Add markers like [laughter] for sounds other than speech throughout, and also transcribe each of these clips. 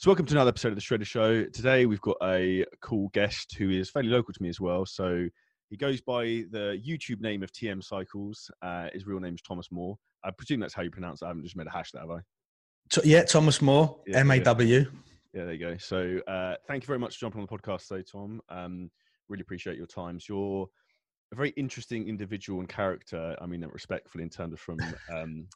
So, welcome to another episode of the Shredder Show. Today, we've got a cool guest who is fairly local to me as well. So, he goes by the YouTube name of TM Cycles. Uh, his real name is Thomas Maw. I presume that's how you pronounce it. I haven't just made a hash there, have I? T- yeah, Thomas Maw, Yeah, M A W. Yeah, there you go. So, uh, thank you very much for jumping on the podcast today, Tom. Um, really appreciate your times. You're a very interesting individual and character. I mean that respectfully in terms of from um,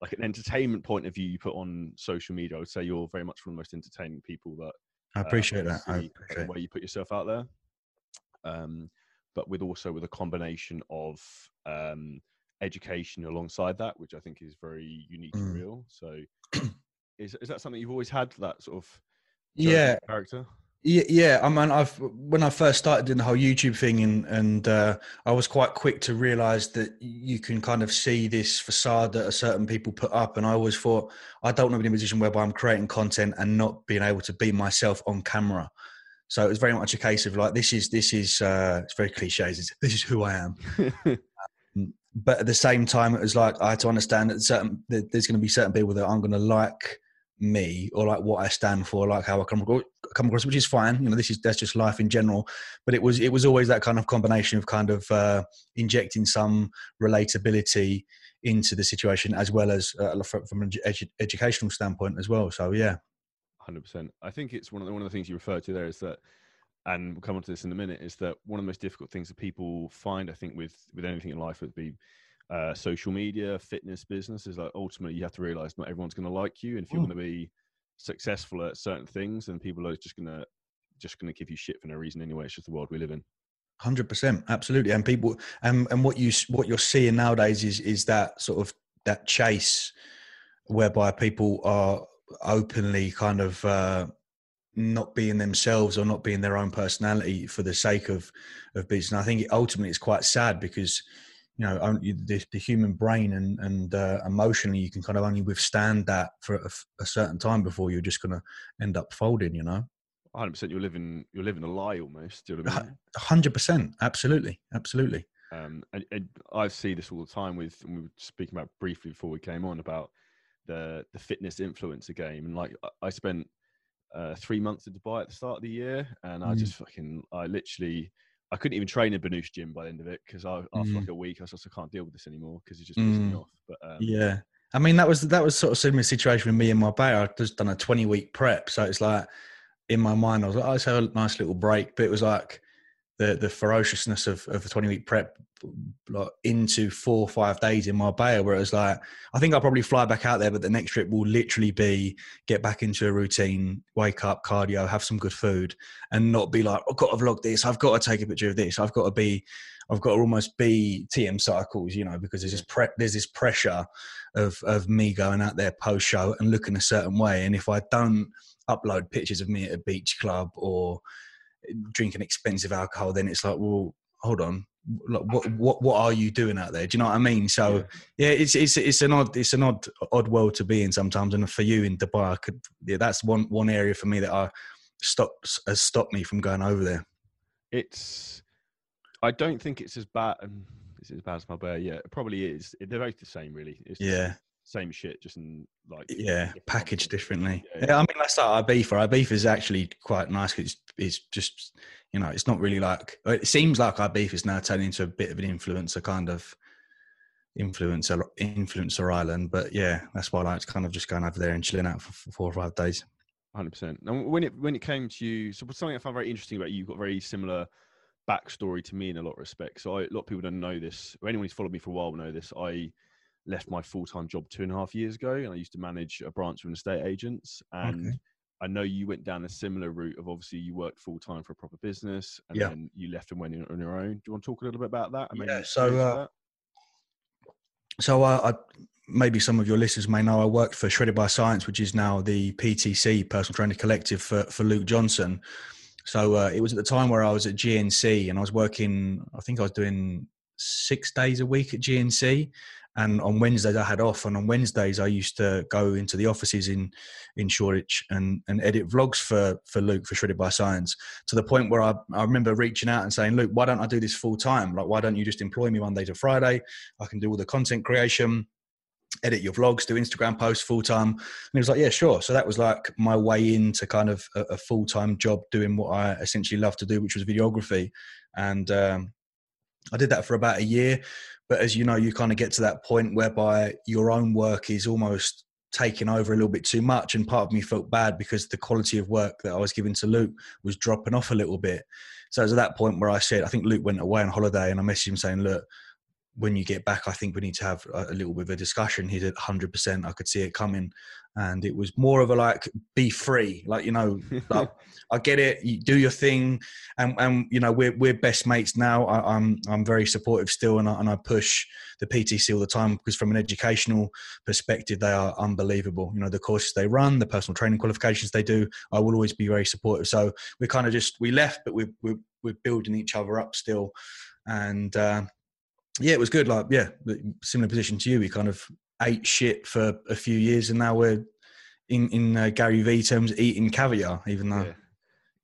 like an entertainment point of view you put on social media. I would say you're very much one of the most entertaining people that I appreciate that. I appreciate the way you put yourself out there. Um, but with also with a combination of um, education alongside that, which I think is very unique and Mm. real. So, [clears throat] is is that something you've always had that sort of Yeah, character? Yeah, yeah. I mean, I've when I first started doing the whole YouTube thing, and and uh, I was quite quick to realise that you can kind of see this facade that a certain people put up, and I always thought I don't want to be in a position whereby I'm creating content and not being able to be myself on camera. So it was very much a case of like, this is this is uh, it's very cliches. [laughs] This is who I am. [laughs] but at the same time, it was like I had to understand that certain that there's going to be certain people that aren't going to like me or like what I stand for, like how I come across, come across, which is fine. You know, this is that's just life in general. But it was it was always that kind of combination of kind of uh, injecting some relatability into the situation as well as uh, from, an edu- educational standpoint as well. So yeah, Hundred percent. I think it's one of the, one of the things you referred to there is that, and we'll come on to this in a minute. Is that one of the most difficult things that people find? I think with with anything in life, would be uh, social media, fitness, business. Is like ultimately you have to realize not everyone's going to like you, and if you're Mm. going to be successful at certain things, then people are just to just to give you shit for no reason anyway. It's just the world we live in. Hundred percent, absolutely. And people, and and what you what you're seeing nowadays is is that sort of that chase, whereby people are openly kind of uh, not being themselves or not being their own personality for the sake of of business. And I think ultimately it's quite sad because you know only the, the human brain and and uh, emotionally you can kind of only withstand that for a certain time before you're just going to end up folding. You know, Hundred percent. You're living you're living a lie almost. Do you know what I mean? hundred percent, absolutely, absolutely. um, and, and I see this all the time with and we were speaking about briefly before we came on about the the fitness influencer game and like I- I spent uh, three months in Dubai at the start of the year and I Mm. just fucking I literally I couldn't even train in Banouche gym by the end of it because I after Mm. like a week I just I can't deal with this anymore because it just pissed me Mm. off. But um, Yeah. I mean, that was that was sort of similar situation with me and my bay. I'd just done a 20 week prep. So it's like in my mind, I was like, oh, let's have a nice little break. But it was like the the ferociousness of, of the 20 week prep like into four or five days in Marbella, where it was like, I think I'll probably fly back out there, but the next trip will literally be get back into a routine, wake up, cardio, have some good food, and not be like, I've got to vlog this, I've got to take a picture of this, I've got to be, I've got to almost be TM cycles, you know, because there's this pre- there's this pressure of of me going out there post show and looking a certain way, and if I don't upload pictures of me at a beach club or drinking expensive alcohol, then it's like, well, hold on, like, what what what are you doing out there? Do you know what I mean? So yeah, it's it's it's an odd it's an odd odd world to be in sometimes, and for you in Dubai, I could yeah, that's one one area for me that I stops has stopped me from going over there. it's I don't think it's as bad. Um, is it as bad as Marbella? Yeah, it probably is. They're both the same, really. It's Yeah. Same shit, just in like Yeah, packaged differently. Yeah, Yeah, I mean that's like Ibiza. Ibiza is actually quite nice because it's, it's just you know it's not really like it seems like Ibiza is now turning into a bit of an influencer kind of influencer influencer island. But yeah, that's why I like kind of just going over there and chilling out for f- four or five days. Hundred percent. And when it when it came to you, so something I found very interesting about you, you've got very similar backstory to me in a lot of respects. So I, a lot of people don't know this. Or anyone who's followed me for a while will know this. I left my full time job two and a half years ago, and I used to manage a branch of an estate agents. And Okay. I know you went down a similar route of obviously you worked full time for a proper business, and Yeah. then you left and went on your own. Do you want to talk a little bit about that? Yeah, so, uh. So I, I maybe some of your listeners may know I worked for Shredded by Science, which is now the PTC Personal Training Collective for for Luke Johnson. So uh, it was at the time where I was at GNC and I was working. I think I was doing six days a week at GNC, and on Wednesdays I had off, and on Wednesdays I used to go into the offices in in Shoreditch and and edit vlogs for for Luke for Shredded by Science. To the point where I I remember reaching out and saying, Luke, why don't I do this full time? Like, why don't you just employ me Monday to Friday? I can do all the content creation. edit your vlogs, do Instagram posts full time. And he was like, yeah, sure. So that was like my way into kind of a, a full time job doing what I essentially love to do, which was videography. And um, I did that for about a year. But as you know, you kind of get to that point whereby your own work is almost taking over a little bit too much. And part of me felt bad because the quality of work that I was giving to Luke was dropping off a little bit. So it was at that point where I said, I think Luke went away on holiday and I messaged him saying, look, when you get back, I think we need to have a, little bit of a discussion. He did 100%. I could see it coming. And it was more of a like, be free. Like, you know, like, [laughs] I get it. You do your thing. And, and you know, we're, we're best mates now. I, am I'm, I'm very supportive still. And I, and I push the PTC all the time because from an educational perspective, they are unbelievable. You know, the courses they run, the personal training qualifications they do, I will always be very supportive. So we're kind of just, we left, but we're, we're, we're building each other up still. And, uh, yeah, it was good. Like, yeah, similar position to you. We kind of ate shit for a few years, and now we're in in uh, Gary V terms eating caviar. Even though,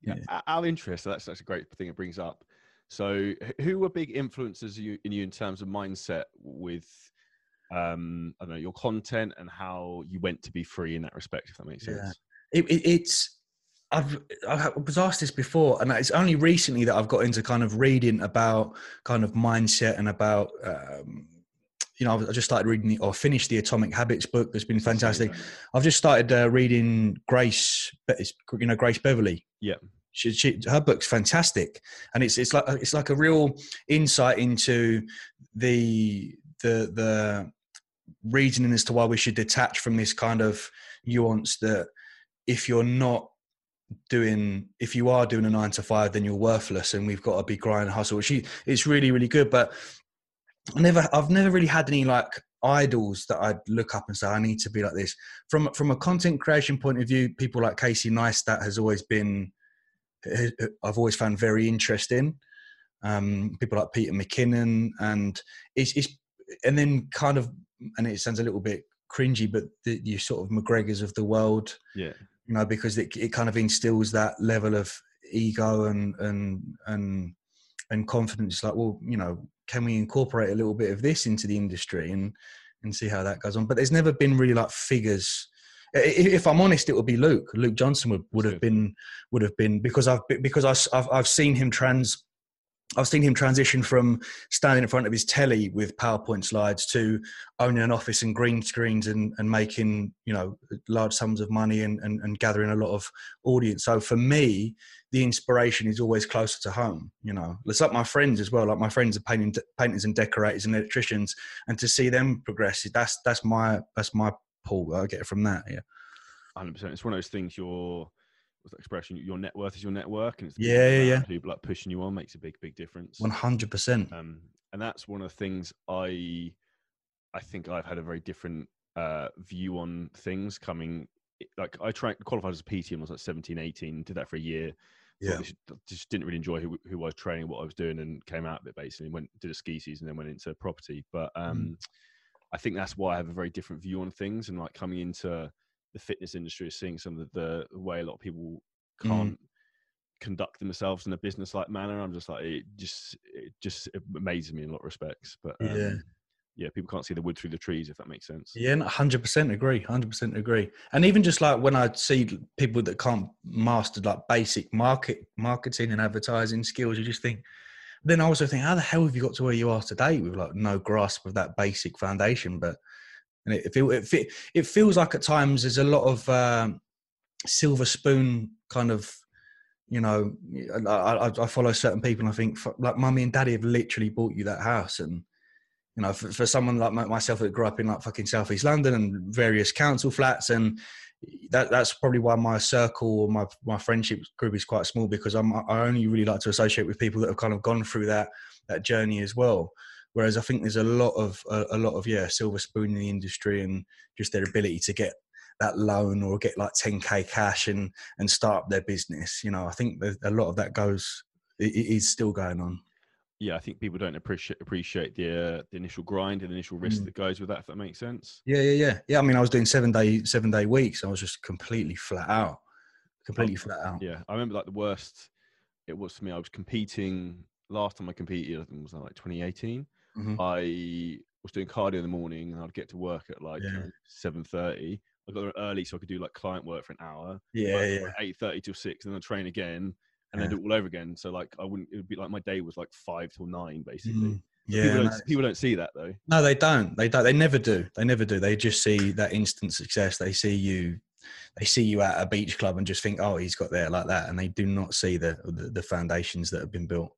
yeah, yeah. our interest. That's that's a great thing it brings up. So, who were big influences you in you in terms of mindset with, um, I don't know, your content and how you went to be free in that respect? If that makes sense. Yeah. It, it, it's I've I was asked this before, and it's only recently that I've got into kind of reading about kind of mindset and about. Um, you know, I just started reading or finished the Atomic Habits book. That's been fantastic. I've just started uh, reading Grace, you know, Grace Beverley. Yeah, she, she, her book's fantastic, and it's it's like it's like a real insight into the the the reasoning as to why we should detach from this kind of nuance that if you're not doing if you are doing a nine to five then you're worthless and we've got to be grind hustle which it's really really good but I never I've never really had any like idols that I'd look up and say I need to be like this. From from a content creation point of view people like Casey Neistat has always been I've always found very interesting. Um, people like Peter McKinnon and it's, it's and then kind of and it sounds a little bit cringy but the, you sort of McGregors of the world. Yeah you know, because it, it kind of instills that level of ego and and and and confidence. Like, well, you know, can we incorporate a little bit of this into the industry and and see how that goes on? But there's never been really like figures. If I'm honest, it would be Luke. Luke Johnson would, would have been would have been because I've because I've I've seen him trans I've seen him transition from standing in front of his telly with PowerPoint slides to owning an office and green screens and, and making, you know, large sums of money and, and, and gathering a lot of audience. So for me, the inspiration is always closer to home. You know, it's like my friends as well. Like my friends are painting, painters and decorators and electricians, and to see them progress, that's that's my that's my pull. I get from that. Yeah, hundred percent. It's one of those things. You're what's that expression? Your net worth is your network, and it's yeah, yeah, yeah. People like pushing you on makes a big, big difference. One hundred percent. Um, and that's one of the things I, I think I've had a very different uh, view on things coming. Like I tried qualified as a PT and was like 17, 18, did that for a year. Yeah. Just didn't really enjoy who, who I was training, what I was doing, and came out of it basically. Went did a ski season, then went into property. But um, mm. I think that's why I have a very different view on things. And like coming into the fitness industry is seeing some of the, the way a lot of people mm. can't mm. conduct themselves in a business like manner. I'm just like it just it just it amazes me in a lot of respects. But um, yeah. Yeah, people can't see the wood through the trees, if that makes sense. Yeah, hundred percent agree. Hundred percent agree. And even just like when I see people that can't master like basic market marketing and advertising skills, you just think. Then I also think, how the hell have you got to where you are today with like no grasp of that basic foundation? But and it, it, it, it feels like at times there's a lot of um, silver spoon kind of you know I, I, follow certain people and i think like mummy and daddy have literally bought you that house. And you know for, for someone like myself that grew up in like fucking southeast london and various council flats and that that's probably why my circle or my my friendship group is quite small because i'm i only really like to associate with people that have kind of gone through that that journey as well Whereas I think there's a lot of a, a lot of yeah silver spoon in the industry and just their ability to get that loan or get like 10k cash and and start up their business. You know, I think a lot of that goes it is still going on. Yeah, I think people don't appreciate appreciate the uh, the initial grind and the initial risk mm. that goes with that. If that makes sense. Yeah, yeah, yeah, yeah. I mean, I was doing seven day seven day weeks. I was just completely flat out, completely flat out. Yeah, I remember like the worst it was for me. I was competing last time I competed. I think it was like 2018 Mm-hmm. I was doing cardio in the morning, and I'd get to work at like Yeah. seven thirty. I got there early so I could do like client work for an hour. Yeah, yeah. Eight thirty till six, and then I train again, and then do it all over again. So like I wouldn't. It would be like my day was like five till nine basically. Mm, yeah, people, don't, people don't see that though. no, they don't. They don't. They never do. They never do. They just see that instant success. They see you. They see you at a beach club and just think, "Oh, he's got there like that," and they do not see the the, the foundations that have been built.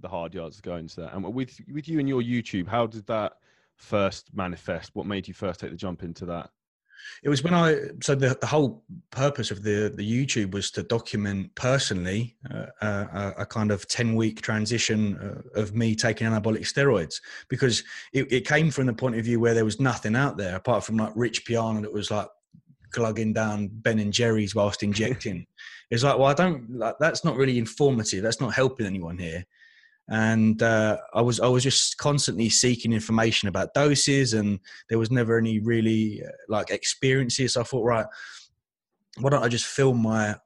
The hard yards that go into that. And with with you and your YouTube, how did that first manifest? What made you first take the jump into that? It was when I so the, the whole purpose of the the YouTube was to document personally uh, a, a kind of ten week transition uh, of me taking anabolic steroids because it, it came from the point of view where there was nothing out there apart from like Rich Piana that was like glugging down Ben and Jerry's whilst injecting. [laughs] it's like, well, I don't like that's not really informative. That's not helping anyone here and uh, I was I was just constantly seeking information about doses, and there was never any really uh, like experiences. So I thought, right, why don't I just film my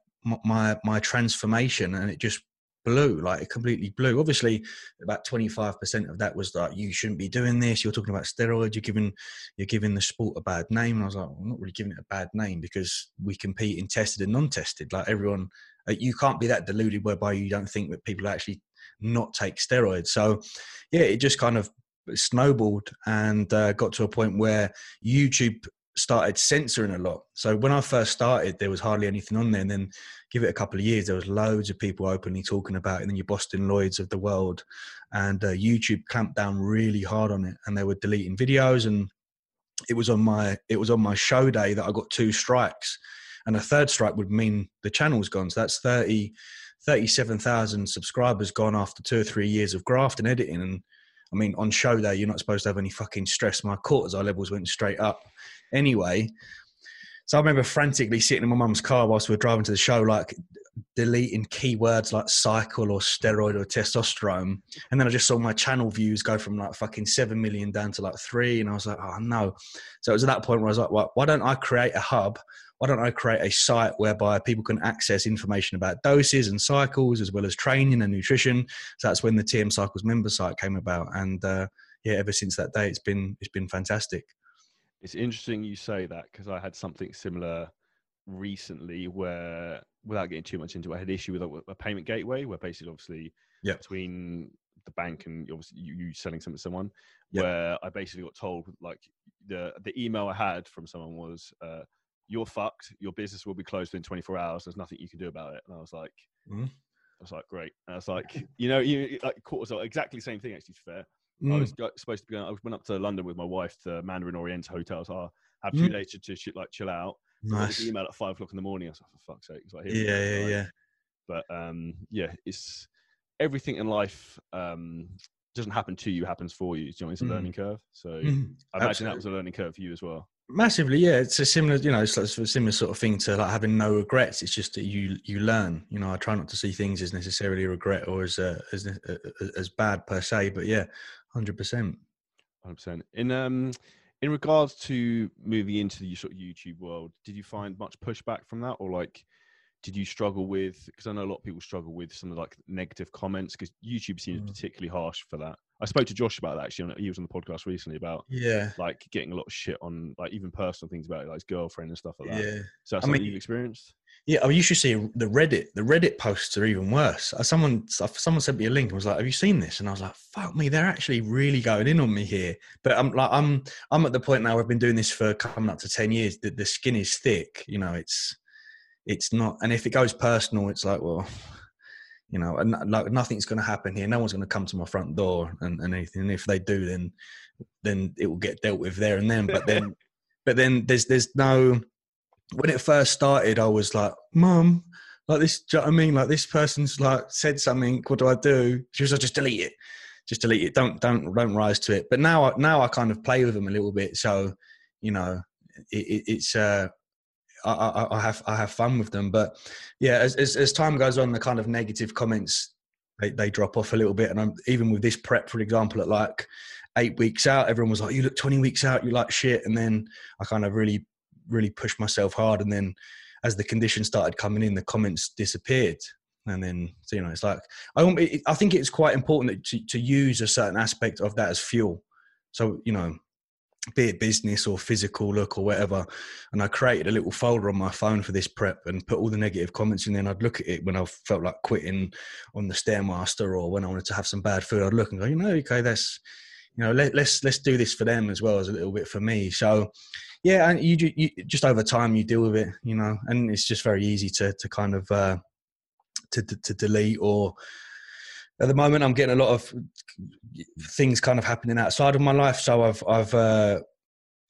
my my transformation, and it just blew like it completely blew. Obviously, about twenty five percent of that was like you shouldn't be doing this. You're talking about steroids. You're giving you're giving the sport a bad name, and I was like, well, I'm not really giving it a bad name because we compete in tested and non-tested. Like everyone, uh, you can't be that deluded whereby you don't think that people actually not take steroids. So, yeah, it just kind of snowballed and uh, got to a point where YouTube started censoring a lot. So when I first started, there was hardly anything on there, and then give it a couple of years, there was loads of people openly talking about it, and then your Boston Lloyds of the world, and uh, YouTube clamped down really hard on it, and they were deleting videos, and it was on my it was on my show day that I got two strikes, and a third strike would mean the channel's gone. So that's 30, 37,000 subscribers gone after two or three years of graft and editing. And I mean, on show day, you're not supposed to have any fucking stress. My cortisol levels went straight up anyway. So I remember frantically sitting in my mum's car whilst we were driving to the show, like deleting keywords like cycle or steroid or testosterone. And then I just saw my channel views go from like fucking 7 million down to like three. And I was like, oh no. So it was at that point where I was like, well, why don't I create a hub why don't I create a site whereby people can access information about doses and cycles as well as training and nutrition? So that's when the TM Cycles member site came about, and uh, yeah, ever since that day, it's been it's been fantastic. It's interesting you say that because I had something similar recently where, without getting too much into it, I had issue with a, a payment gateway where basically, obviously, Yep. between the bank and obviously you, you selling something to someone, Yep. where I basically got told like the the email I had from someone was. Uh, you're fucked. Your business will be closed within 24 hours. There's nothing you can do about it. And I was like, Mhm. I was like, great. And I was like, [laughs] you know, you like cortisol, exactly the same thing. Actually, fair. I Mm. was go- supposed to be. Going, I went up to London with my wife to Mandarin Orient hotels. I have two Mm. days to, to shit, like chill out. I Nice. email at five o'clock in the morning. I was like, for fuck's sake. Like, Yeah, yeah, Like, yeah. But um, yeah, it's everything in life um, doesn't happen to you, happens for you. Do you know, it's a Mm. learning curve. So Mhm. I imagine that was a learning curve for you as well. Massively, yeah. It's a similar, you know, it's like a similar sort of thing to like having no regrets. It's just that you you learn. You know, I try not to see things as necessarily a regret or as uh, as uh, as bad per se. But yeah, hundred percent. Hundred percent. In um, in regards to moving into the sort of YouTube world, did you find much pushback from that, or like, did you struggle with? Because I know a lot of people struggle with some of like negative comments because YouTube seems Mm. particularly harsh for that. I spoke to Josh about that actually. On, he was on the podcast recently about Yeah, like getting a lot of shit on like even personal things about it, like his girlfriend and stuff like that. yeah. So that's I something mean- you've experienced. Yeah, I mean, you should see the Reddit. The Reddit posts are even worse. Uh, Someone, someone sent me a link and was like, "Have you seen this?" And I was like, "Fuck me, they're actually really going in on me here." But I'm like, I'm, I'm at the point now. I've been doing this for coming up to ten years. The, the skin is thick. You know, it's, it's not. And if it goes personal, it's like, well, you know, like nothing's going to happen here. No one's going to come to my front door and, and anything. And if they do, then, then it will get dealt with there and then. But then, [laughs] but then there's there's no when it first started, I was like, Mum, like this, do you know what I mean? Like this person's like said something, what do I do? She was like, just delete it. Just delete it. Don't don't don't rise to it. But now now I kind of play with them a little bit. So, you know, it, it, it's uh I, I, I have I have fun with them. But yeah, as, as as time goes on, the kind of negative comments they, they drop off a little bit. And I'm even with this prep, for example, at like eight weeks out, everyone was like, You look twenty weeks out, you like shit. And then I kind of really really pushed myself hard and then as the conditions started coming in the comments disappeared and then so, you know it's like i i think it's quite important to, to use a certain aspect of that as fuel So you know, be it business or physical look or whatever. And I created a little folder on my phone for this prep and put all the negative comments in there. And I'd look at it when I felt like quitting on the stairmaster or when I wanted to have some bad food. I'd look and go, you know, okay, that's you know, let, us let's, let's do this for them as well as a little bit for me. So, yeah, and you, you just over time you deal with it, you know, and it's just very easy to to kind of uh, to, to, to delete or at the moment I'm getting a lot of things kind of happening outside of my life. So I've I've uh,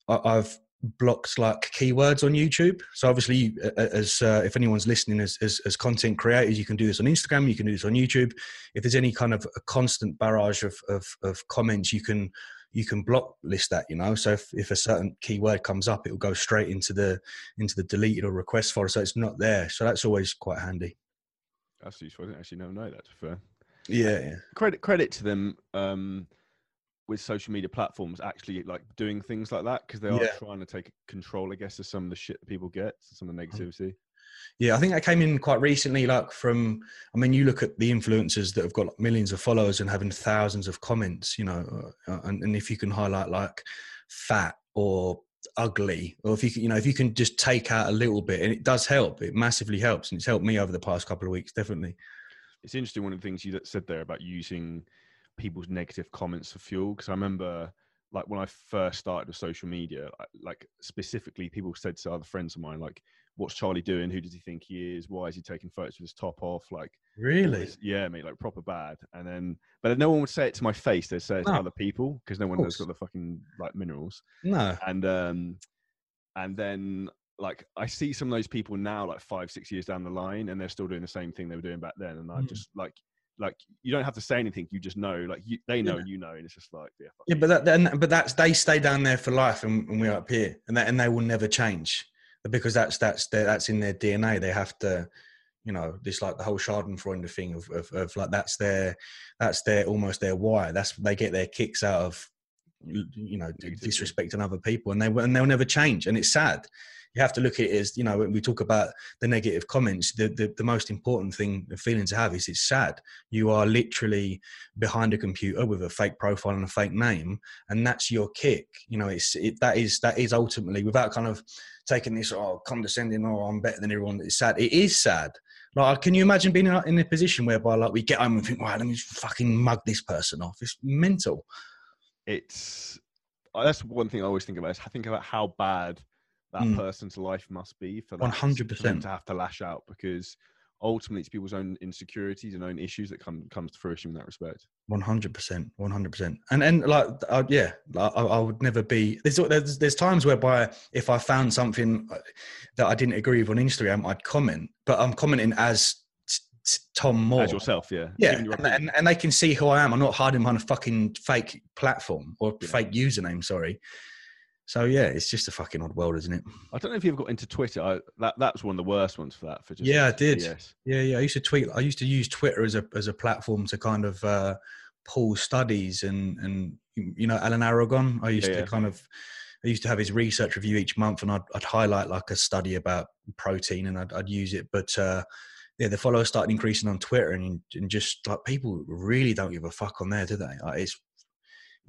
I've blocked like keywords on YouTube. So obviously, as uh, if anyone's listening as, as, as content creators, you can do this on Instagram, you can do this on YouTube. If there's any kind of a constant barrage of, of, of comments, you can you can block list that. You know, so if, if a certain keyword comes up, it will go straight into the into the deleted or request folder, so it's not there. So that's always quite handy. That's useful. I didn't actually never know that. Fair. Yeah, yeah. Credit credit to them um, with social media platforms actually like doing things like that because they are yeah. trying to take control, I guess, of some of the shit that people get, some of the mm. negativity. Yeah, I think that came in quite recently. Like from, I mean, you look at the influencers that have got like millions of followers and having thousands of comments. You know, uh, and, and if you can highlight like fat or ugly or if you can you know if you can just take out a little bit and it does help it massively helps and it's helped me over the past couple of weeks definitely it's interesting one of the things you said there about using people's negative comments for fuel because I remember like when I first started with social media, like specifically people said to other friends of mine, like, "What's Charlie doing? Who does he think he is? Why is he taking photos with his top off?" Like, really? Yeah, mate, like proper bad. And then, but no one would say it to my face. They'd say it to other people because no one knows got the fucking like minerals. No. And um, and then like I see some of those people now, like five, six years down the line, and they're still doing the same thing they were doing back then. And I mm. just like, like you don't have to say anything; you just know. Like you, they know, yeah. you know, and it's just like, yeah. Yeah, but that, then, but that's they stay down there for life, and, and we're up here, and that, and they will never change because that's that's their, that's in their DNA. They have to, you know, this like the whole Schadenfreude thing of, of, of like that's their that's their almost their why. That's they get their kicks out of you know disrespecting other people and they and they'll never change and it's sad you have to look at it as you know when we talk about the negative comments the, the, the most important thing the feeling to have is it's sad you are literally behind a computer with a fake profile and a fake name and that's your kick you know it's it, that is that is ultimately without kind of taking this oh condescending oh i'm better than everyone it's sad it is sad like, can you imagine being in a position whereby, like, we get home and think, "Wow, let me fucking mug this person off"? It's mental. It's uh, that's one thing I always think about. Is I think about how bad that mm. person's life must be for one hundred percent to have to lash out because ultimately it's people's own insecurities and own issues that come comes to fruition in that respect. One hundred percent, one hundred percent, and and like uh, yeah, I, I, would never be. There's, there's there's times whereby if I found something uh, that I didn't agree with on Instagram, I'd comment, but I'm commenting as Tom Maw. As yourself, yeah. Yeah, and, and, and, they can see who I am. I'm not hiding behind a fucking fake platform or yeah. fake username, sorry. So yeah, it's just a fucking odd world, isn't it? I don't know if you've got into Twitter. I, that that's one of the worst ones for that. For just yeah, I did. Yes. Yeah, yeah. I used to tweet. I used to use Twitter as a as a platform to kind of uh, pull studies and and you know Alan Aragon. I used yeah, to yeah. kind of. I used to have his research review each month, and I'd, I'd highlight like a study about protein, and I'd, I'd use it. But uh, yeah, the followers started increasing on Twitter, and, and just like people really don't give a fuck on there, do they? Like, it's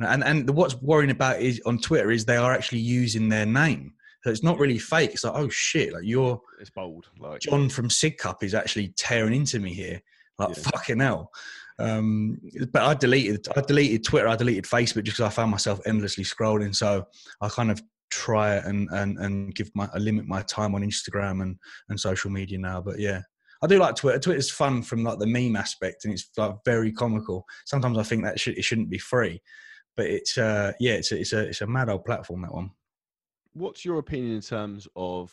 and and what's worrying about is on Twitter is they are actually using their name. So it's not really fake. It's like, oh shit, like you're it's bold. Like John from Sig Cup is actually tearing into me here. Like yeah. fucking hell. Um, but I deleted I deleted Twitter, I deleted Facebook just because I found myself endlessly scrolling. So I kind of try and and and give my I limit my time on Instagram and and social media now. But yeah. I do like Twitter. Twitter's fun from like the meme aspect, and it's like very comical. Sometimes I think that should, it shouldn't be free, but it's uh, yeah, it's a, it's a it's a mad old platform that one. What's your opinion in terms of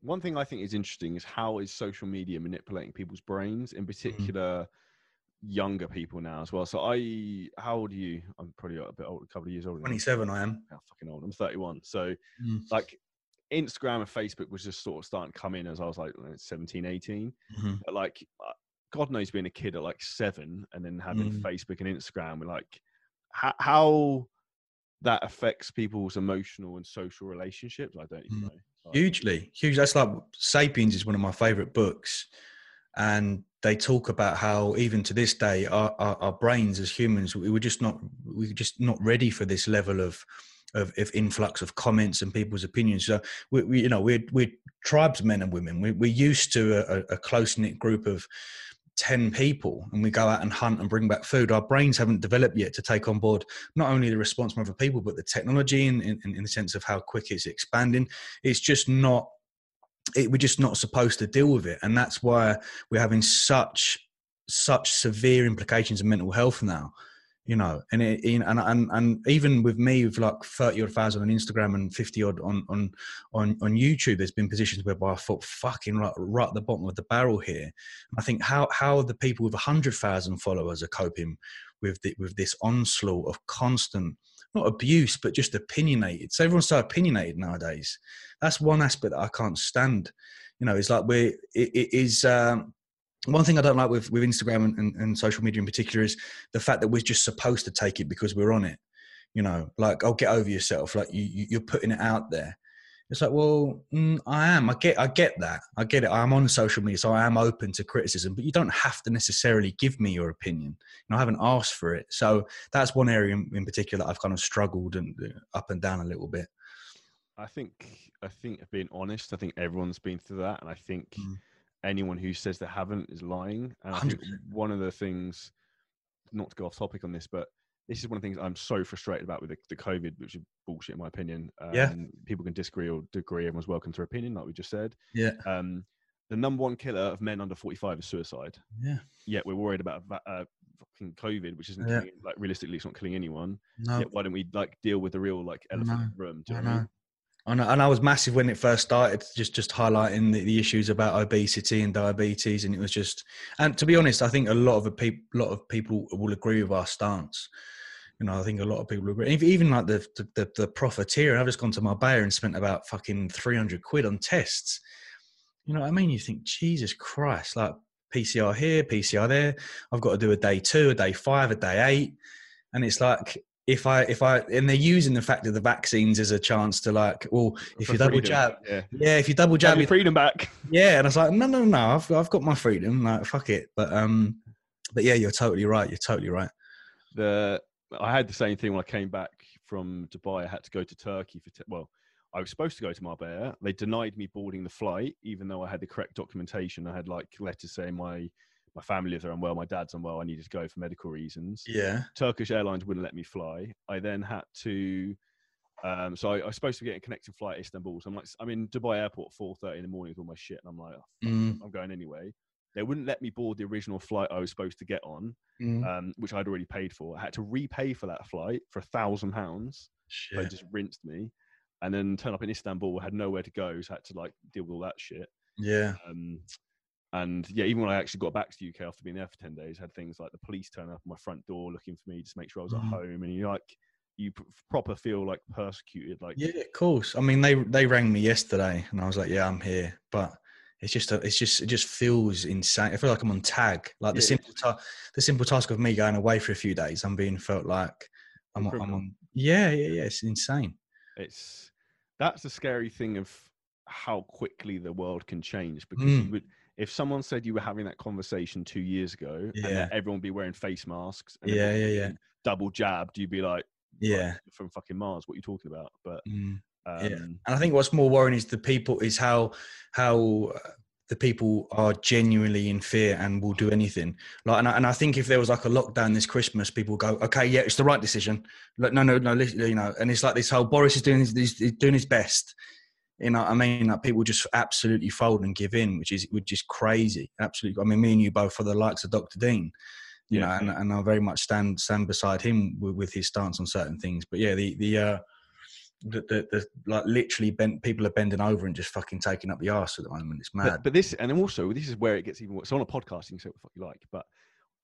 one thing I think is interesting is how is social media manipulating people's brains, in mm-hmm. particular. Mm. Younger people now as well. So I, how old are you? I'm probably a bit old, a couple of years older. Twenty-seven, I am. How fucking old? I'm 31. So, mm. like, Instagram and Facebook was just sort of starting to come in as I was like 17, 18. Mm-hmm. But like, uh, God knows being a kid at like seven and then having mm. Facebook and Instagram, we're like, how, how that affects people's emotional and social relationships. I don't even mm. know. Like, hugely, huge. That's like Sapiens is one of my favorite books. and they talk about how even to this day our, our, our brains as humans we were just not we were just not ready for this level of of, of influx of comments and people's opinions. So we, we you know we're we're tribesmen and women. We, we're used to a, a close knit group of 10 people and we go out and hunt and bring back food, our brains haven't developed yet to take on board not only the response from other people, but the technology in, in, in the sense of how quick it's expanding. It's just not, it, we're just not supposed to deal with it. And that's why we're having such, such severe implications of mental health now you know, and it, and and and even with me with like thirty odd thousand on Instagram and fifty odd on on on on YouTube, there's been positions whereby I thought, fucking right, right at the bottom of the barrel here. I think how how the people with hundred thousand followers are coping with the, with this onslaught of constant not abuse but just opinionated. So everyone's so opinionated nowadays. That's one aspect that I can't stand. You know, it's like we're it, it is. Um, one thing I don't like with, with Instagram and, and, and, social media in particular is the fact that we're just supposed to take it because we're on it. You know, like, oh, get over yourself. Like you, you're putting it out there. It's like, well, mm, I am. I get, I get that. I get it. I'm on social media, so I am open to criticism. But you don't have to necessarily give me your opinion. You know, I haven't asked for it. So that's one area in, in particular that I've kind of struggled and uh, up and down a little bit. I think, I think, being honest, I think everyone's been through that, and I think. Mm anyone who says they haven't is lying. And I think one of the things, not to go off topic on this, but this is one of the things I'm so frustrated about with the, the COVID, which is bullshit in my opinion. Um, yeah. People can disagree or agree. Everyone's welcome to their opinion, like we just said. Yeah. Um, the number one killer of men under 45 is suicide. Yeah. Yet we're worried about uh, fucking COVID, which isn't yeah. killing, like realistically, it's not killing anyone. No. Yet why don't we like deal with the real like elephant in the room? Do you know, know? I? And, and I was massive when it first started, just just highlighting the, the, issues about obesity and diabetes, and it was just. And to be honest, I think a lot of a peop, lot of people will agree with our stance. You know, I think a lot of people agree. Even like the the, the profiteer, I've just gone to Marbella and spent about fucking three hundred quid on tests. You know what I mean? You think, Jesus Christ, like PCR here, PCR there. I've got to do a day two, a day five, a day eight, and it's like if I if I and they're using the fact of the vaccines as a chance to like, well, if For you double freedom. jab, yeah. yeah. if you double jab, your freedom back. Yeah, and I was like, no, no, no, I've I've got my freedom. Like, fuck it. But um, but yeah, you're totally right. You're totally right. The I had the same thing when I came back from Dubai. I had to go to Turkey for well, I was supposed to go to Marbella. They denied me boarding the flight, even though I had the correct documentation. I had like letters saying my my family lives unwell, my dad's unwell, I needed to go for medical reasons. Yeah. Turkish Airlines wouldn't let me fly. I then had to um, so I, I, was supposed to get a connecting flight to Istanbul. So I'm like, I'm in Dubai airport four thirty in the morning with all my shit, and I'm like, oh, mm. I'm going anyway. They wouldn't let me board the original flight I was supposed to get on, mm. um, which I'd already paid for. I had to repay for that flight for a thousand pounds. They just rinsed me, and then turn up in Istanbul. Had nowhere to go, so I had to like deal with all that shit. Yeah. Um, and yeah, even when I actually got back to the UK after being there for 10 days, had things like the police turn up at my front door looking for me, just make sure I was mm. at home. And you like, you proper feel like persecuted. Like, yeah, of course. I mean, they, they rang me yesterday and I was like, yeah, I'm here. But it's just, a, it's just, it just feels insane. I feel like I'm on tag. Like the yeah. simple, ta- the simple task of me going away for a few days, I'm being felt like I'm, I'm on, yeah, yeah, yeah. It's insane. It's, that's the scary thing of how quickly the world can change because mm. you would, if someone said you were having that conversation two years ago yeah. and everyone be wearing face masks yeah yeah yeah double jabbed you'd be like yeah from fucking mars what are you talking about but mm. um, yeah. and i think what's more worrying is the people is how how uh, the people are genuinely in fear and will do anything. Like, and I, and I think if there was like a lockdown this Christmas, people go, okay, yeah, it's the right decision. Like, no, no, no, you know. And it's like this whole Boris is doing his, he's doing his best, you know, I mean, like people just absolutely fold and give in, which is which is crazy. Absolutely. I mean, me and you both are the likes of Dr. Dean, you yeah. know, and, and I very much stand stand beside him with, with, his stance on certain things. But yeah, the the uh, the, the, the like literally bent people are bending over and just fucking taking up the arse at the moment. It's mad. But, but this and also this is where it gets even worse. So on a podcast, you can say what the fuck you like, but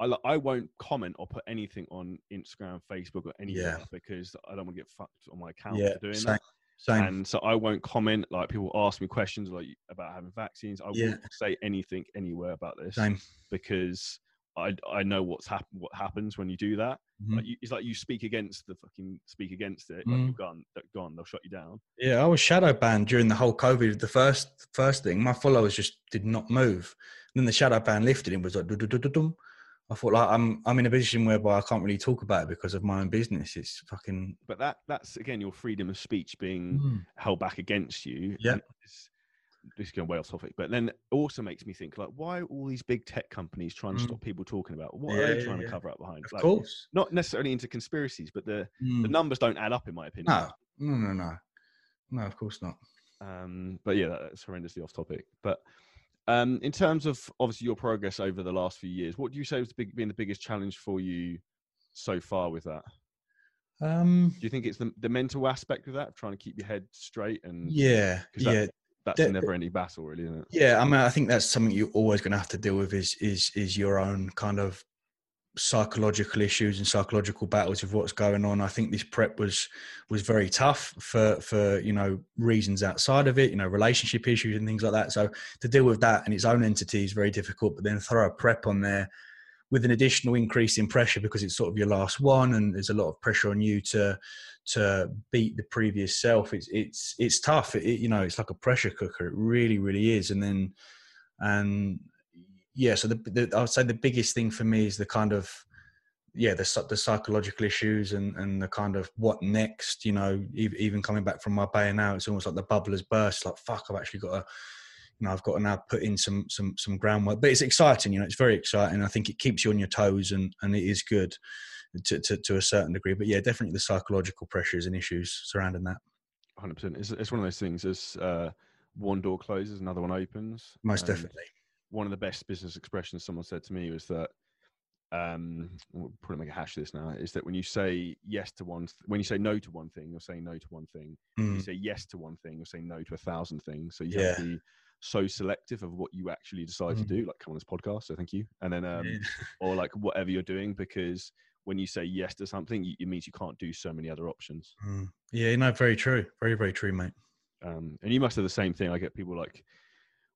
I, I won't comment or put anything on Instagram, Facebook, or anything yeah. because I don't want to get fucked on my account yeah, for doing same. that. Same. And so I won't comment. Like people ask me questions like about having vaccines. I yeah. won't say anything anywhere about this. Same. Because I I know what's happened. What happens when you do that? Mhm. Like you, it's like you speak against the fucking speak against it. Like Mhm. you're gone, gone. They'll shut you down. Yeah, I was shadow banned during the whole COVID. The first first thing, my followers just did not move. then the shadow ban lifted and was like, "Du-du-du-du-dum." I thought like I'm I'm in a position whereby I can't really talk about it because of my own business. It's fucking But that that's again your freedom of speech being Mm. held back against you. Yeah. This is going way off topic, but then it also makes me think like, why are all these big tech companies trying to Mm. stop people talking about? What Yeah, are they yeah, trying to cover up behind? of Like, course. not necessarily into conspiracies, but the the Mm. numbers don't add up in my opinion. No, no, no, no, no. Of course not. Um, but yeah, that's horrendously off topic. But um, in terms of obviously your progress over the last few years, what do you say has big, been the biggest challenge for you so far with that? Um, Do you think it's the, the mental aspect of that, trying to keep your head straight and yeah, that- yeah, that's a never ending battle, really, isn't it? yeah. I mean, I think that's something you're always going to have to deal with. Is is is your own kind of psychological issues and psychological battles of what's going on. I think this prep was was very tough for for you know reasons outside of it, you know, relationship issues and things like that. So to deal with that in its own entity is very difficult. But then throw a prep on there with an additional increase in pressure because it's sort of your last one, and there's a lot of pressure on you to to beat the previous self. It's it's it's tough. It, you know, it's like a pressure cooker. It really, really is. And then and yeah, so the, the I would say the biggest thing for me is the kind of yeah the the psychological issues and and the kind of what next. You know, ev- even coming back from my Marbella now, it's almost like the bubble has burst. Like fuck, I've actually got to. You know, I've got to now put in some some some groundwork, but it's exciting. You know, it's very exciting. I think it keeps you on your toes, and and it is good to to, to a certain degree. But yeah, definitely the psychological pressures and issues surrounding that. Hundred percent. It's it's one of those things. As uh, one door closes, another one opens. Most and definitely. One of the best business expressions someone said to me was that. Um, we'll probably make a hash of this now. Is that when you say yes to one, th- when you say no to one thing, you're saying no to one thing. When you Mm, say yes to one thing, you're saying no to a thousand things. So you have to be so selective of what you actually decide to Mm. do. Like come on this podcast, so thank you. And then um, yeah. or like whatever you're doing, because when you say yes to something, it means you can't do so many other options. Mm. yeah, no, very true. Very, very true, mate. Um, and you must have the same thing. I get people like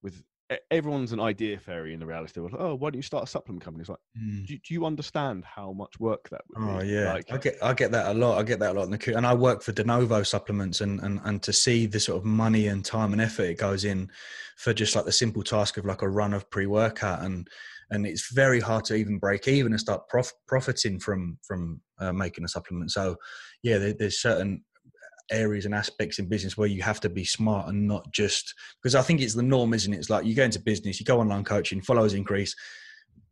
with everyone's an idea fairy in the reality. Like, oh, why don't you start a supplement company? It's like, Mm. do, do you understand how much work that would Oh be? yeah, Like, I get I get that a lot. I get that a lot in the and I work for De Novo supplements, and and and to see the sort of money and time and effort it goes in for just like the simple task of like a run of pre workout, and and it's very hard to even break even and start prof- profiting from from uh, making a supplement. So yeah, there, there's certain areas and aspects in business where you have to be smart and not just because I think it's the norm, isn't it? It's like you go into business, you go online coaching, followers increase,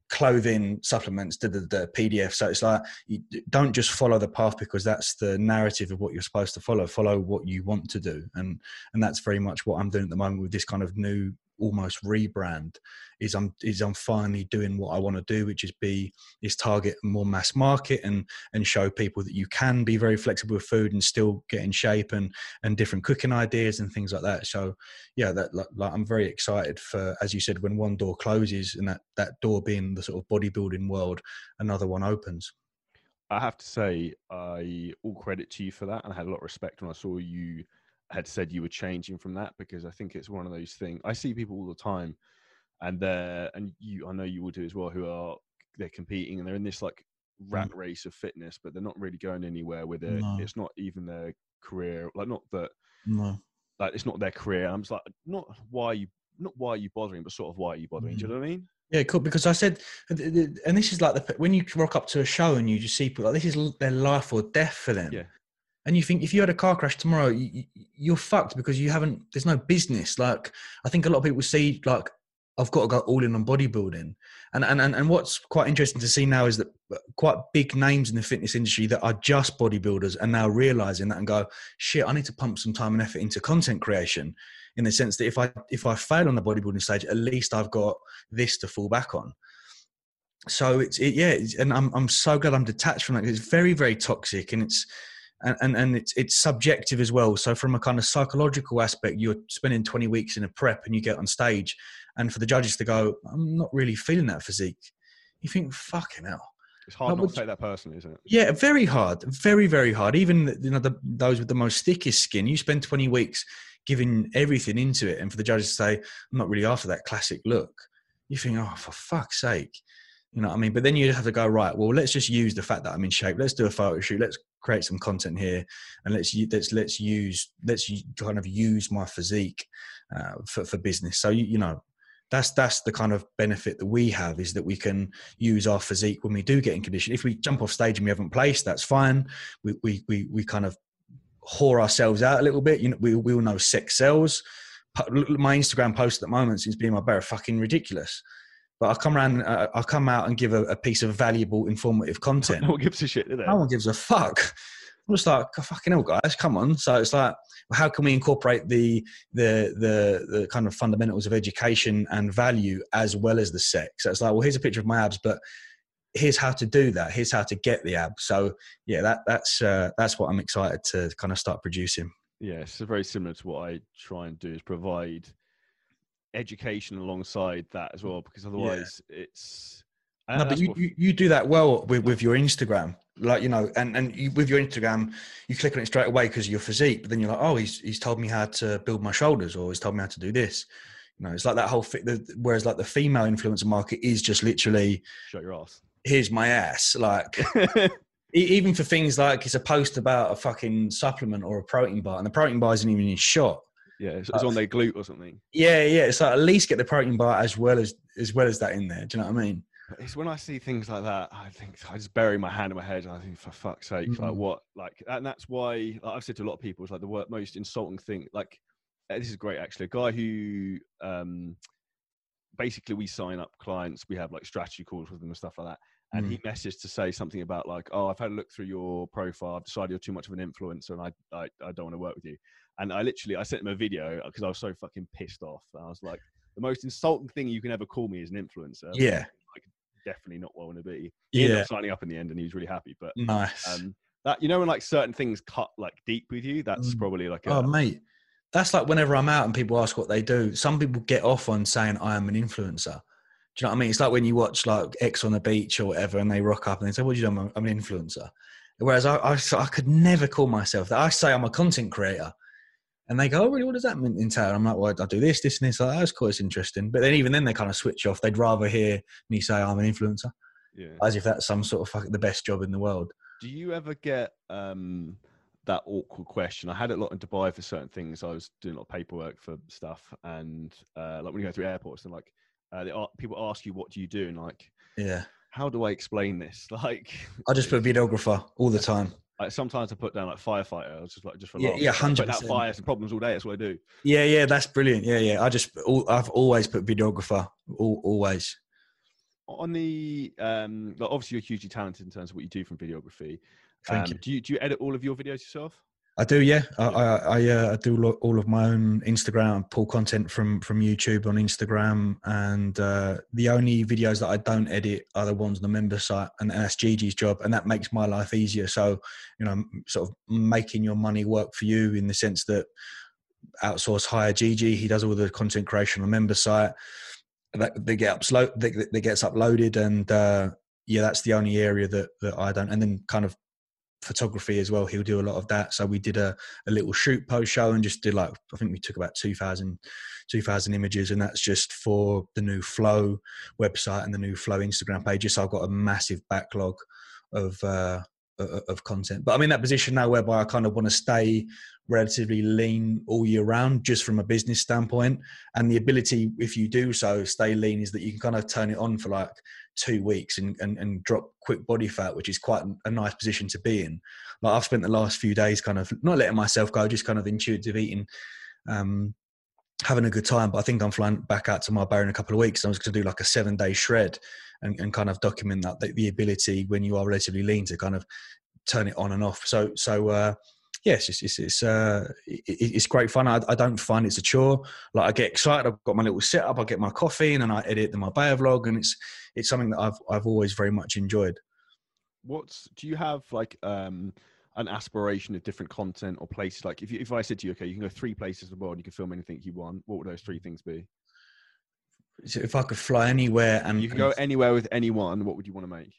clothing, supplements, the, the, PDF. So it's like you don't just follow the path because that's the narrative of what you're supposed to follow. Follow what you want to do, and and that's very much what I'm doing at the moment with this kind of new almost rebrand. Is I'm is I'm finally doing what I want to do, which is be is target more mass market and and show people that you can be very flexible with food and still get in shape and and different cooking ideas and things like that. So yeah, that like, like I'm very excited for as you said when one door closes and that that door being the sort of bodybuilding world, another one opens. I have to say, I all credit to you for that, and I had a lot of respect when I saw you had said you were changing from that because I think it's one of those things. I see people all the time, and they're and you, I know you will do as well, who are they're competing and they're in this like rat mm. race of fitness, but they're not really going anywhere with it. No. It's not even their career, like not that No. like it's not their career. I'm just like, not why are you, not why are you bothering, but sort of why are you bothering? Do you mm. know what I mean? Yeah, cool. Because I said, uh, and this is like the when you rock up to a show and you just see people like this is their life or death for them. Yeah. And you think if you had a car crash tomorrow, you, you're fucked because you haven't. There's no business. Like I think a lot of people see like I've got to go all in on bodybuilding, and and and, and what's quite interesting to see now is that uh, quite big names in the fitness industry that are just bodybuilders are now realizing that and go, shit, I need to pump some time and effort into content creation. In the sense that if I if I fail on the bodybuilding stage, at least I've got this to fall back on. So it's it, yeah, it's, and I'm I'm so glad I'm detached from that It's very very toxic, and it's and, and and it's it's subjective as well. So from a kind of psychological aspect, you're spending 20 weeks in a prep, and you get on stage, and for the judges to go, I'm not really feeling that physique. You think, fucking hell. It's hard Like, not would to take that personally, isn't it? Yeah, very hard, very very hard. Even you know the, those with the most thickest skin, you spend 20 weeks giving everything into it, and for the judges to say, I'm not really after that classic look. You think, oh, for fuck's sake. You know what I mean? But then you have to go right. Well, let's just use the fact that I'm in shape. Let's do a photo shoot. Let's create some content here, and let's let's let's use let's kind of use my physique uh, for for business. So you you know that's that's the kind of benefit that we have is that we can use our physique when we do get in condition. If we jump off stage and we haven't placed, that's fine. We we we, we kind of whore ourselves out a little bit. You know, we we all know sex sells. My Instagram post at the moment seems to be my better fucking ridiculous. But I'll come around, uh, I come out and give a, a piece of valuable, informative content. No one gives a shit, do they? No one gives a fuck. I'm just like, "Oh, fucking hell, guys, come on. So it's like, how can we incorporate the, the the the kind of fundamentals of education and value as well as the sex? So it's like, well, here's a picture of my abs, but here's how to do that. Here's how to get the abs. So yeah, that that's uh, that's what I'm excited to kind of start producing. Yeah, it's very similar to what I try and do is provide education alongside that as well, because otherwise it's. Uh, no, but you, you, you do that well with, with your Instagram. Like, you know, and, and you, with your Instagram, you click on it straight away because of your physique, but then you're like, oh, he's, he's told me how to build my shoulders or he's told me how to do this. You know, it's like that whole, fi- the, whereas like the female influencer market is just literally, shut your ass. here's my ass. Like, [laughs] even for things like it's a post about a fucking supplement or a protein bar and the protein bar isn't even in shot. Yeah, it's, it's on their glute or something. Yeah, yeah. It's like at least get the protein bar as well as, as well as that in there. Do you know what I mean? It's when I see things like that, I think I just bury my hand in my head and I think, for fuck's sake, like Mhm. what? Like, and that's why like, I've said to a lot of people, it's like the most insulting thing. Like, this is great actually. A guy who, um, basically, we sign up clients, we have like strategy calls with them and stuff like that. And he messaged to say something about like, oh, I've had a look through your profile. I've decided you're too much of an influencer, and I, I, I don't want to work with you. And I literally, I sent him a video because I was so fucking pissed off. I was like, the most insulting thing you can ever call me is an influencer Yeah. Like, definitely not what I want to be. He ended Yeah. up signing up in the end, and he was really happy. But Nice. um, that you know, when like certain things cut like deep with you, that's Mm. probably like a, Oh, mate, that's like whenever I'm out and people ask what they do. Some people get off on saying I am an influencer. Do you know what I mean? It's like when you watch like X on the beach or whatever, and they rock up and they say, "What do you do? I'm, I'm an influencer." Whereas I, I, I could never call myself that. I say I'm a content creator, and they go, "Oh, really? What does that mean entail?" I'm like, "Well, I do this, this, and this." Like, that's cool. It's interesting. But then even then, they kind of switch off. They'd rather hear me say I'm an influencer, yeah. as if that's some sort of fucking the best job in the world. Do you ever get um that awkward question? I had it a lot in Dubai for certain things. I was doing a lot of paperwork for stuff, and uh, like when you go through airports, and like uh, they are, people ask you, "What do you do?" and like, Yeah, how do I explain this? [laughs] Like, I just put videographer all the time. Like sometimes I put down like firefighter. I was just like just for Yeah, laughs. yeah, out 100%. fires and problems all day. That's what I do. Yeah, yeah, that's brilliant. Yeah, yeah. I just, al- I've always put videographer, al- always. on the um like obviously you're hugely talented in terms of what you do from videography Thank Um, you. do you do you edit all of your videos yourself I do, yeah. I, I, I, uh, I do lo- all of my own Instagram, pull content from from YouTube on Instagram, and uh, the only videos that I don't edit are the ones on the member site, and that's Gigi's job, and that makes my life easier. So, you know, sort of making your money work for you in the sense that outsource hire Gigi. He does all the content creation on the member site. That they get upload, they, they gets uploaded, and uh, yeah, that's the only area that that I don't. And then kind of photography as well. He'll do a lot of that. So we did a, a little shoot post show and just did like I think we took about 2000, 2000 images, and that's just for the new Flow website and the new Flow Instagram pages. So I've got a massive backlog of uh, of content. But I'm in that position now whereby I kind of want to stay relatively lean all year round, just from a business standpoint. And the ability, if you do so, stay lean, is that you can kind of turn it on for like two weeks and, and, and drop quick body fat, which is quite a nice position to be in. Like I've spent the last few days kind of not letting myself go, just kind of intuitive eating, um, having a good time. But I think I'm flying back out to my bar in a couple of weeks. I was going to do like a seven day shred and, and kind of document that the, the ability when you are relatively lean to kind of turn it on and off. So so uh, yes, it's it's it's, uh, it, it's great fun. I, I don't find it's a chore. Like I get excited. I've got my little setup. I get my coffee and then I edit the Marbella vlog, and it's it's something that I've I've always very much enjoyed. what's do you have like um an aspiration of different content or places like if you, if i said to you okay you can go three places in the world you can film anything you want what would those three things be So if I could fly anywhere and you can go anywhere with anyone what would you want to make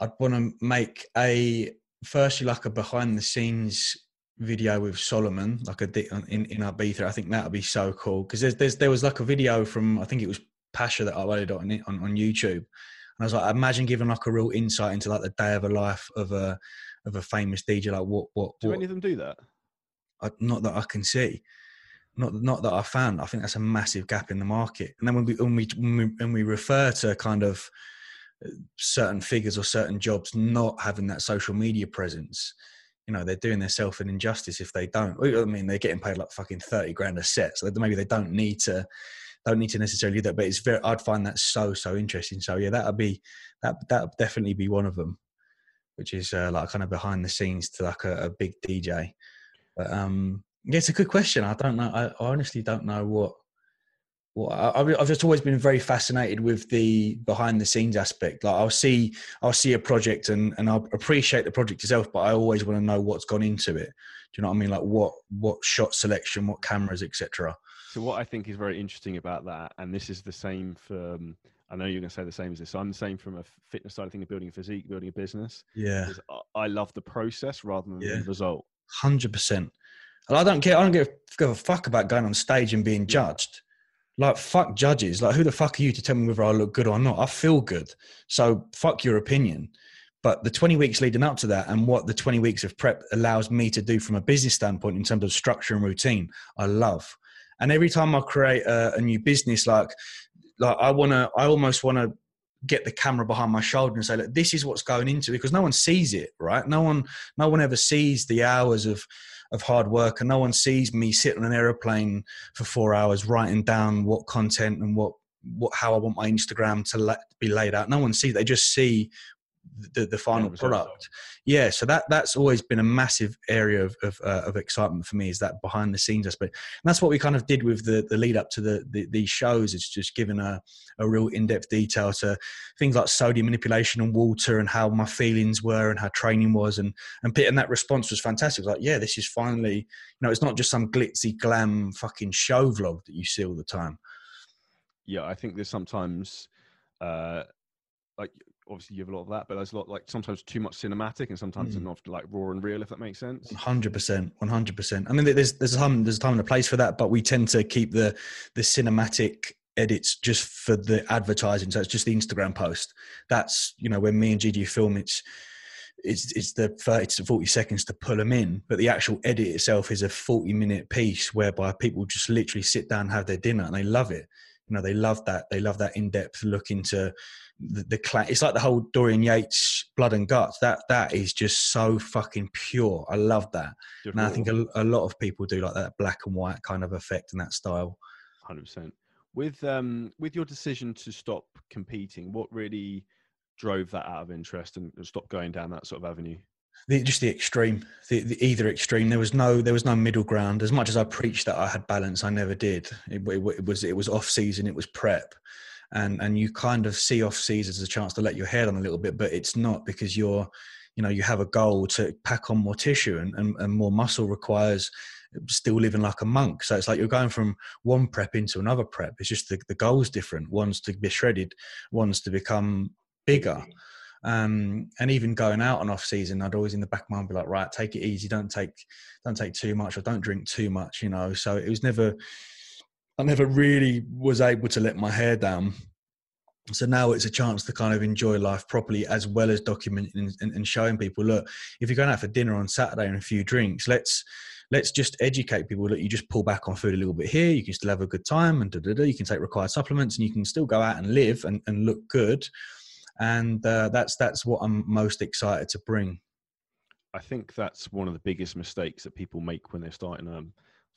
I'd want to make a firstly like a behind the scenes video with Solomun, like a di- in in Ibiza. I think that would be so cool because there's, there's there was like a video from I think it was Pacha that I uploaded on it- on on YouTube, and I was like, imagine giving like a real insight into like the day of a life of a of a famous DJ. Like what what Do what, any of them do that? I, not that I can see, not not that I found. I think that's a massive gap in the market. And then when we when we when we, refer to kind of uh, certain figures or certain jobs not having that social media presence, you know, they're doing themselves an injustice if they don't. I mean, they're getting paid like fucking thirty grand a set, so maybe they don't need to don't need to necessarily do that. But it's very, I'd find that so so interesting. So yeah, that'd be that that definitely be one of them, which is uh, like kind of behind the scenes to like a, a big DJ. But um, yeah, it's a good question. I don't know. I honestly don't know what. What I, I've just always been very fascinated with the behind the scenes aspect. Like I'll see, I'll see a project and and I'll appreciate the project itself, but I always want to know what's gone into it. Do you know what I mean? Like what what shot selection, what cameras, etc. So what I think is very interesting about that, and this is the same for. Um, I know you're going to say the same as this. I'm the same from a fitness side of thing of building a physique, building a business. Yeah, I- I love the process rather than Yeah. the result. hundred percent. And I don't care. I don't give, give a fuck about going on stage and being judged. Like fuck judges. Like who the fuck are you to tell me whether I look good or not? I feel good. So fuck your opinion. But the 20 weeks leading up to that and what the 20 weeks of prep allows me to do from a business standpoint in terms of structure and routine, I love. And every time I create a, a new business, like like I wanna I almost wanna get the camera behind my shoulder and say, look, this is what's going into it because no one sees it, right? No one no one ever sees the hours of of hard work and no one sees me sit on an aeroplane for four hours writing down what content and what what how I want my Instagram to la- be laid out. No one sees. They just see the the final product. Yeah, so that that's always been a massive area of of, uh, of excitement for me is that behind the scenes aspect. And that's what we kind of did with the the lead up to the, the these shows. It's just given a a real in depth detail to things like sodium manipulation and water and how my feelings were and how training was and and Pete, and that response was fantastic. It was like, yeah, this is finally you know, it's not just some glitzy glam fucking show vlog that you see all the time. Yeah, I think there's sometimes, uh, like obviously you have a lot of that, but there's a lot like sometimes too much cinematic and sometimes Mm. enough like raw and real, if that makes sense. Hundred percent, one hundred percent. I mean, there's there's a time there's a time and a place for that, but we tend to keep the the cinematic edits just for the advertising. So it's just the Instagram post. That's you know when me and Gigi film, it's it's it's the thirty to forty seconds to pull them in, but the actual edit itself is a forty minute piece whereby people just literally sit down, and have their dinner, and they love it. You know, they love that. They love that in depth look into the, the cla- it's like the whole Dorian Yates blood and guts. That that is just so fucking pure. I love that. And I think a, a lot of people do like that black and white kind of effect and that style. Hundred percent. With um with your decision to stop competing, what really drove that out of interest and and stop going down that sort of avenue? The, just the extreme, the, the either extreme. There was no there was no middle ground. As much as I preached that I had balance, I never did. It, it, it was it was off season. It was prep, and and you kind of see off season as a chance to let your hair down a little bit, but it's not because you're, you know, you have a goal to pack on more tissue and, and, and more muscle requires still living like a monk. So it's like you're going from one prep into another prep. It's just the, the goal's different. One's to be shredded, one's to become bigger. Um, and even going out on off season, I'd always in the back of my mind be like, right, take it easy, don't take don't take too much or don't drink too much, you know. So it was never I never really was able to let my hair down. So now it's a chance to kind of enjoy life properly as well as documenting and, and, showing people, look, if you're going out for dinner on Saturday and a few drinks, let's let's just educate people that you just pull back on food a little bit here. You can still have a good time and da, da, da. you can take required supplements and you can still go out and live and, and look good. And uh, that's that's what I'm most excited to bring. I think that's one of the biggest mistakes that people make when they're starting a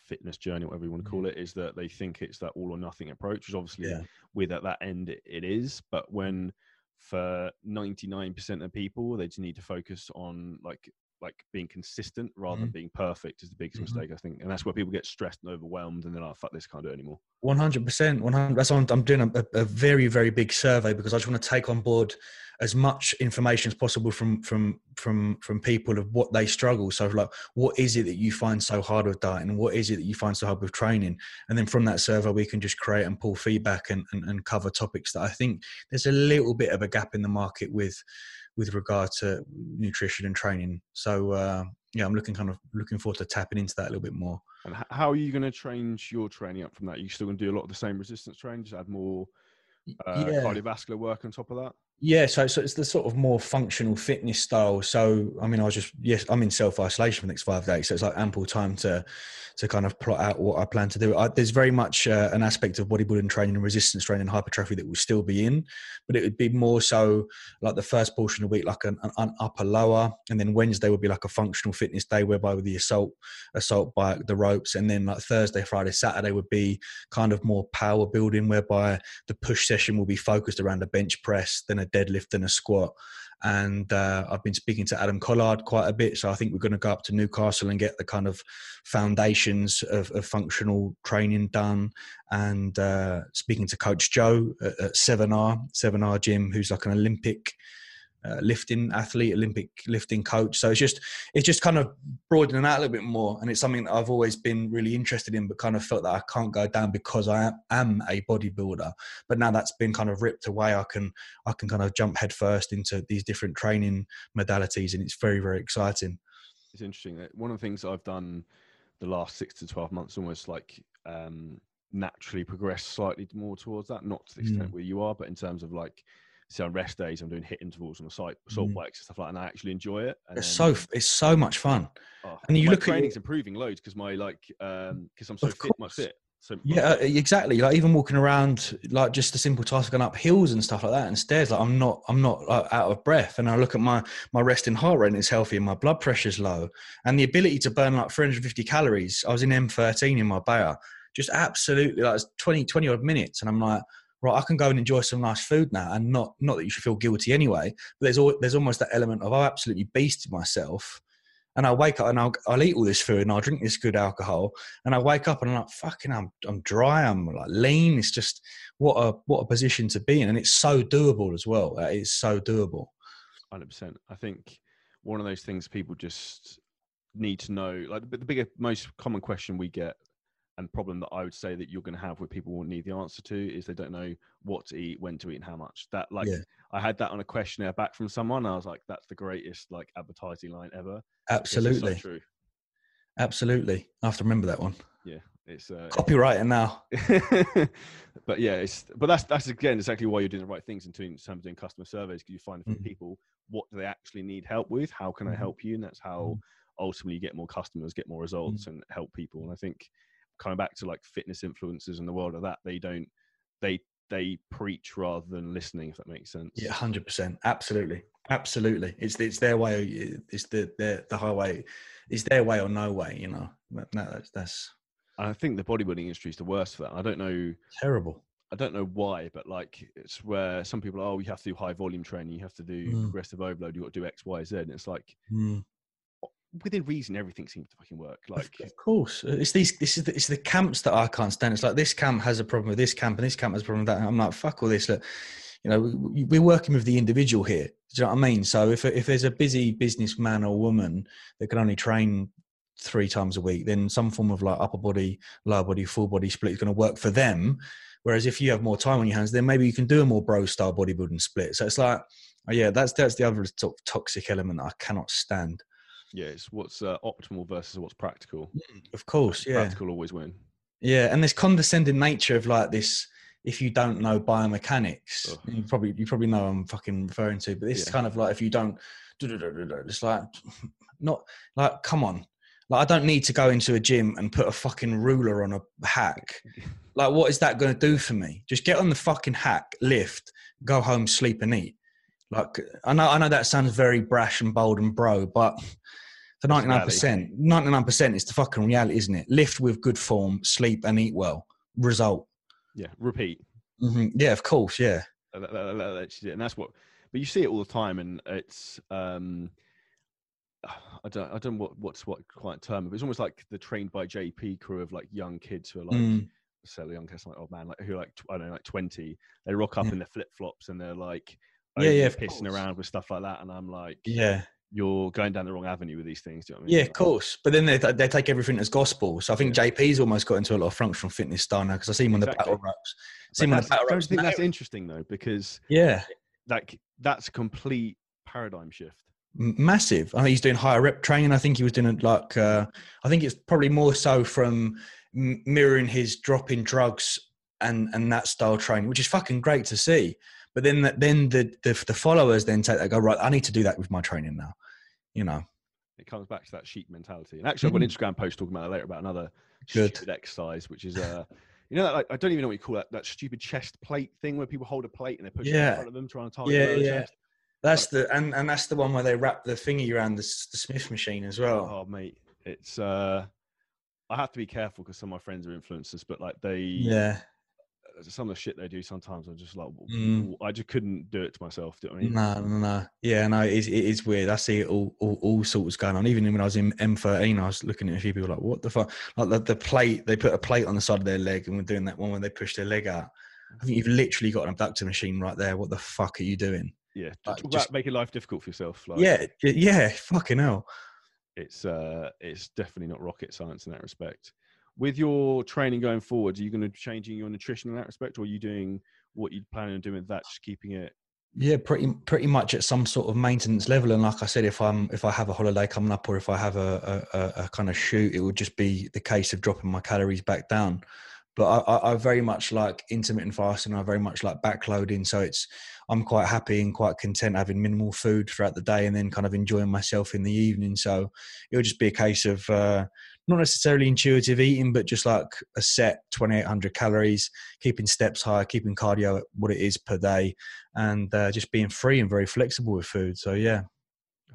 fitness journey, whatever you want to call it, is that they think it's that all or nothing approach, which obviously Yeah. with at that end it, it is. But when for 99% of people, they just need to focus on like like being consistent rather than Mhm. being perfect is the biggest Mhm. mistake I think, and that's where people get stressed and overwhelmed, and then oh fuck this, can't do it anymore. One hundred percent, one hundred. That's why I'm, I'm doing a, a very, very big survey because I just want to take on board as much information as possible from from from from people of what they struggle. So, like, what is it that you find so hard with dieting, and what is it that you find so hard with training? And then from that survey, we can just create and pull feedback and, and, and cover topics that I think there's a little bit of a gap in the market with with regard to nutrition and training. So, uh, yeah, I'm looking kind of looking forward to tapping into that a little bit more. And how are you going to change your training up from that? Are you still going to do a lot of the same resistance training, just add more uh, yeah. cardiovascular work on top of that? Yeah, so so it's the sort of more functional fitness style. So I mean, I was just yes, I'm in self isolation for the next five days, so it's like ample time to to kind of plot out what I plan to do. I, there's very much uh, an aspect of bodybuilding training and resistance training and hypertrophy that will still be in, but it would be more so like the first portion of the week, like an, an upper lower, and then Wednesday would be like a functional fitness day whereby with the assault assault bike, the ropes, and then like Thursday, Friday, Saturday would be kind of more power building whereby the push session will be focused around a bench press, then a deadlift and a squat. And uh, I've been speaking to Adam Collard quite a bit. So I think we're going to go up to Newcastle and get the kind of foundations of, of functional training done. And uh, speaking to Coach Joe at, at 7R, 7R Gym, who's like an Olympic uh, lifting athlete, Olympic lifting coach. So it's just it's just kind of broadening out a little bit more, and it's something that I've always been really interested in, but kind of felt that I can't go down because I am, a bodybuilder. But now that's been kind of ripped away, I can I can kind of jump headfirst into these different training modalities, and it's very very exciting. It's interesting. One of the things I've done the last six to twelve months, almost like um, naturally progressed slightly more towards that. Not to the extent Mm. where you are, but in terms of like, say on rest days, I'm doing hit intervals on the site, salt Mm. bikes and stuff like, that, and I actually enjoy it. And It's then- so it's so much fun. oh, and you my look at training's improving loads because my like because I'm so fit, course. fit. So Yeah, uh, exactly. Like even walking around, like just the simple task of going up hills and stuff like that and stairs. Like I'm not, I'm not like, out of breath. And I look at my my resting heart rate and it's healthy and my blood pressure's low. And the ability to burn like 350 calories. I was in M13 in Marbella, just absolutely like it's 20 20 odd minutes, and I'm like, right, I can go and enjoy some nice food now, and not not that you should feel guilty anyway. But there's al- there's almost that element of I absolutely beasted myself. And I wake up and I'll, I'll eat all this food and I'll drink this good alcohol and I wake up and I'm like, fucking, I'm, I'm dry, I'm like lean. It's just what a what a position to be in, and it's so doable as well. It's so doable. Hundred percent. I think one of those things people just need to know. Like the, the bigger, most common question we get, and problem that I would say that you're going to have where people will need the answer to is they don't know what to eat, when to eat, and how much. That like Yeah. I had that on a questionnaire back from someone. I was like, that's the greatest like advertising line ever. it's so Absolutely, true. absolutely. I have to remember that one. Yeah, it's uh, Copywriting now. [laughs] but yeah, it's but that's that's again exactly why you're doing the right things in terms of doing customer surveys because you find from Mhm. people what do they actually need help with, how can I Mhm. help you, and that's how Mhm. ultimately you get more customers, get more results, and help people. And I think coming back to like fitness influencers in the world of that, they don't they they preach rather than listening, if that makes sense. Yeah, hundred percent. Absolutely, absolutely. It's it's their way. It's the the the highway. It's their way or no way. You know. That- that's that's I think the bodybuilding industry is the worst for that. I don't know. terrible. I don't know why, but like it's where some people, are, oh, you have to do high volume training, you have to do Mm. progressive overload, you got to do X, Y, Z. And it's like Mm. Within reason, everything seems to fucking work. Like, of course, it's these. This is the, it's the camps that I can't stand. It's like this camp has a problem with this camp, and this camp has a problem with that. And I'm like, fuck all this. Look, you know, we, we're working with the individual here. Do you know what I mean? So if if there's a busy businessman or woman that can only train three times a week, then some form of like upper body, lower body, full body split is going to work for them. Whereas if you have more time on your hands, then maybe you can do a more bro style bodybuilding split. So it's like, oh yeah, that's that's the other sort of toxic element that I cannot stand. Yeah, it's what's uh, optimal versus what's practical. Of course, yeah. Practical always win. Yeah, and this condescending nature of like this. If you don't know biomechanics, you probably you probably know I'm fucking referring to. But this Yeah. kind of like if you don't, it's like not like come on. Like I don't need to go into a gym and put a fucking ruler on a hack. [laughs] Like what is that going to do for me? Just get on the fucking hack, lift, go home, sleep, and eat. Like I know I know that sounds very brash and bold and bro, but for That's ninety nine percent, ninety nine percent is the fucking reality, isn't it? Lift with good form, sleep and eat well. Result. Yeah, repeat. hmm Yeah, of course. Yeah. That- that- that- that's it. And that's what, but you see it all the time, and it's, um, I don't, I don't know what what's what quite term, but it's almost like the trained by JP crew of like young kids who are like, Mm. so young kids, like, oh man, like who are like, I don't know, like 20, they rock up Yeah. in their flip flops and they're like, Yeah, yeah, pissing course. around with stuff like that. And I'm like, Yeah. You're going down the wrong avenue with these things. Do you know what I mean? Yeah, of course. But then they, they take everything as gospel. So I think JP's almost got into a lot of functional fitness style now because I see him on the battle ropes. See him on the battle don't ropes. you think now. that's interesting though, because yeah. like that's a complete paradigm shift. Massive. I think he's doing higher rep training. I think he was doing it like uh, I think it's probably more so from m- mirroring his drop in drugs and and that style training, which is fucking great to see. But then the, then the, the the followers then take they go right. I need to do that with my training now. You know, it comes back to that sheep mentality. And actually, I've got an Instagram post talking about it later about another Good. stupid exercise, which is uh, you know, that, like, I don't even know what you call that that stupid chest plate thing where people hold a plate and they push it in front of them trying to target Yeah, yeah. chest. that's the and and that's the one where they wrap the thingy around the, the Smith machine as well. Oh, mate, it's uh, I have to be careful because some of my friends are influencers, but like they, Yeah, some of the shit they do sometimes, I'm just like, Mm. I just couldn't do it to myself. Do you know I mean? no, no, no. Yeah, no, it is, it is weird. I see it all, all, all sorts going on. Even when I was in M13, I was looking at a few people like, what the fuck? Like the, the plate, they put a plate on the side of their leg and we're doing that one when they push their leg out. I think you've literally got an abductor machine right there. What the fuck are you doing? Yeah, Like, just- making life difficult for yourself. Like, yeah, yeah, fucking hell. it's uh, it's definitely not rocket science in that respect. With your training going forward, are you going to be changing your nutrition in that respect, or are you doing what you're planning on doing with that, just keeping it? Yeah, pretty pretty much at some sort of maintenance level. And like I said, if I'm if I have a holiday coming up or if I have a a, a, kind of shoot, it would just be the case of dropping my calories back down. But I, I, very much like intermittent fasting. I very much like backloading. So it's I'm quite happy and quite content having minimal food throughout the day and then kind of enjoying myself in the evening. So it would just be a case of uh, not necessarily intuitive eating, but just like a set 2,800 calories, keeping steps high, keeping cardio at what it is per day, and uh, just being free and very flexible with food. So yeah,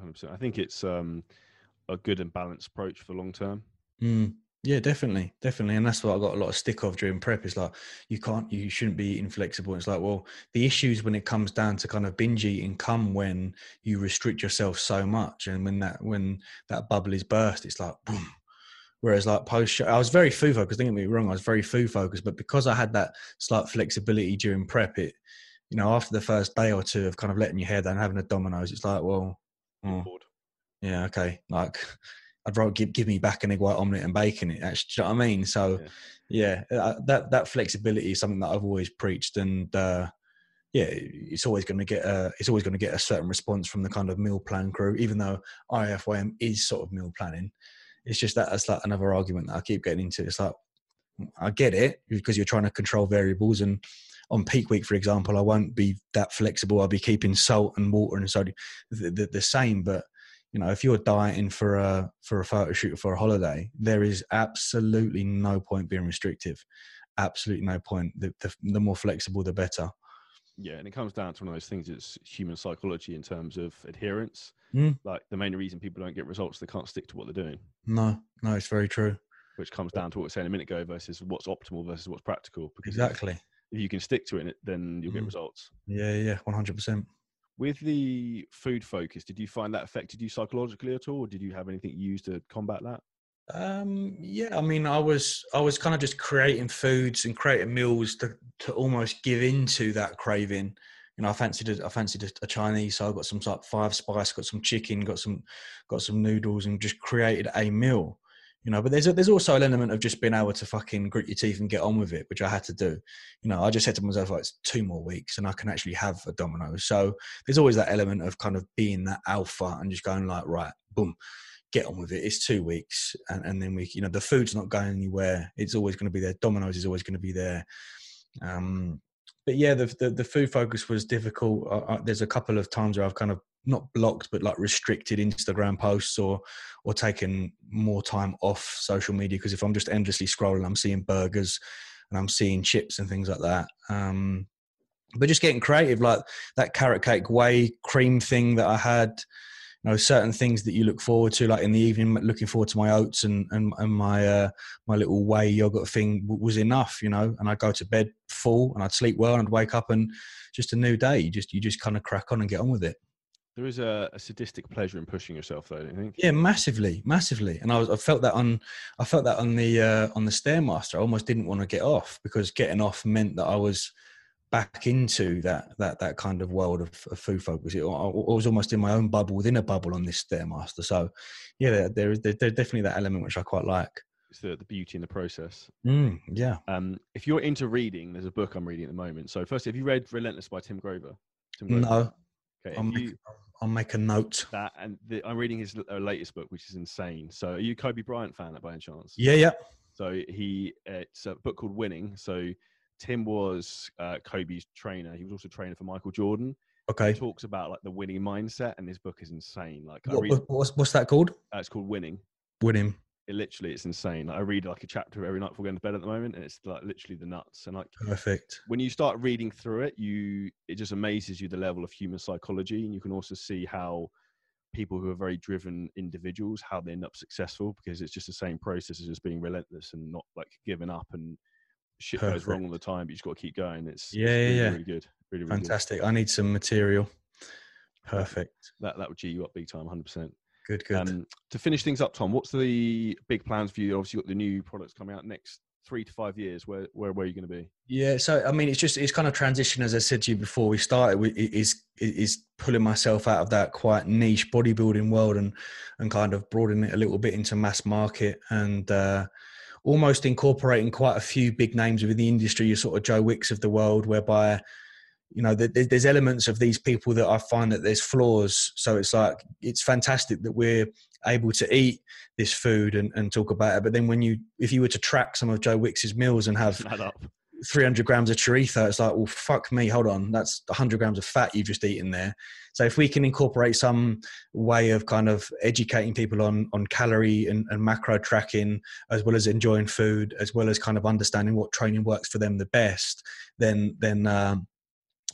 100%. I think it's um, a good and balanced approach for long term. mm, yeah, definitely, definitely, and that's what I got a lot of stick of during prep. Is like you can't, you shouldn't be eating flexible. It's like well, the issues when it comes down to kind of binge eating come when you restrict yourself so much, and when that when that bubble is burst, it's like boom. Whereas like post show, I was very food focused. Don't get me wrong, I was very food focused, but because I had that slight flexibility during prep, it you know after the first day or two of kind of letting your hair down, having a Domino's, it's like well, oh, yeah, okay. Like, [laughs] I'd rather give, give me back an egg white omelette and bacon it. Actually, do you know what I mean? So, yeah, uh, that that flexibility is something that I've always preached, and uh, yeah, it's always going to get a it's always going to get a certain response from the kind of meal plan crew. Even though IFYM is sort of meal planning, it's just that that's like another argument that I keep getting into. It's like I get it because you're trying to control variables and. On peak week, for example, I won't be that flexible. I'll be keeping salt and water and sodium the, the, the same. But you know if you're dieting for a for a photo shoot or for a holiday there is absolutely no point being restrictive absolutely no point the, the, the more flexible the better Yeah, and it comes down to one of those things. It's human psychology in terms of adherence. Mm. Like the main reason people don't get results, they can't stick to what they're doing, no no it's very true which comes down to what we were saying a minute ago versus what's optimal versus what's practical. Because exactly if you can stick to it, then you'll get Mm. results. yeah yeah 100% With the food focus, did you find that affected you psychologically at all? Or did you have anything you used to combat that? Um, yeah, I mean, I was I was kind of just creating foods and creating meals to to almost give into that craving. You know, I fancied a, I fancied a, a Chinese, so I got some like five spice, got some chicken, got some got some noodles, and just created a meal. You know, but there's a, there's also an element of just being able to fucking grit your teeth and get on with it, which I had to do. You know, I just said to myself, like, it's two more weeks and I can actually have a domino. So there's always that element of kind of being that alpha and just going like, right, boom, get on with it. It's two weeks, and, and then we, you know, the food's not going anywhere. It's always going to be there. Domino's is always going to be there. Um, but yeah, the, the the food focus was difficult. There's a couple of times where I've kind of not blocked, but like restricted Instagram posts or or taken more time off social media because if I'm just endlessly scrolling, I'm seeing burgers and I'm seeing chips and things like that. Um, but just getting creative, like that carrot cake whey cream thing that I had know certain things that you look forward to like in the evening looking forward to my oats and and, and my uh, my little whey yogurt thing w- was enough you know and i'd go to bed full and i'd sleep well and i'd wake up and just a new day you just you just kind of crack on and get on with it There is a, a sadistic pleasure in pushing yourself, though. Don't you think? yeah massively massively and i was i felt that on i felt that on the uh, on the stairmaster i almost didn't want to get off because getting off meant that i was back into that that that kind of world of, of food focus. It, I, I was almost in my own bubble within a bubble on this stairmaster. So, yeah, there, there is there's definitely that element which I quite like. It's the, the beauty in the process. Mm, yeah. Um, if you're into reading, there's a book I'm reading at the moment. So, first, have you read Relentless by Tim Grover? Tim Grover? No, Okay. I'll make, you, I'll make a note. that and the, I'm reading his uh, latest book, which is insane. So, are you a Kobe Bryant fan at by any chance? Yeah, yeah. So he, it's a book called Winning. So Tim was uh, Kobe's trainer. He was also trainer for Michael Jordan. Okay. He talks about like the winning mindset, and his book is insane. Like, I What, read, what's, what's that called? uh, it's called Winning. Winning. It literally, it's insane. Like, I read like a chapter every night before going to bed at the moment, and it's like literally the nuts. And like Perfect. when you start reading through it, you it just amazes you the level of human psychology, and you can also see how people who are very driven individuals how they end up successful because it's just the same process as just being relentless and not like giving up and shit goes wrong all the time, but you've got to keep going. It's, it's Yeah, yeah, really, yeah. really good. Really, really good. Fantastic. I need some material. Perfect. That that would G you up big time, hundred percent. Good, good. Um, to finish things up, Tom, what's the big plans for you? Obviously, you've got the new products coming out next three to five years. Where where where are you going to be? Yeah, so I mean, it's just it's kind of transition as I said to you before we started. Is is pulling myself out of that quite niche bodybuilding world and and kind of broadening it a little bit into mass market and uh, almost incorporating quite a few big names within the industry. Your sort of Joe Wicks of the world, whereby you know there's elements of these people that I find that there's flaws. So it's like it's fantastic that we're able to eat this food and, and talk about it. But then when you if you were to track some of Joe Wicks's meals and have. 300 grams of chorizo, it's like, well, fuck me, hold on, that's 100 grams of fat you've just eaten there. So if we can incorporate some way of kind of educating people on on calorie and, and macro tracking, as well as enjoying food, as well as kind of understanding what training works for them the best, then then um,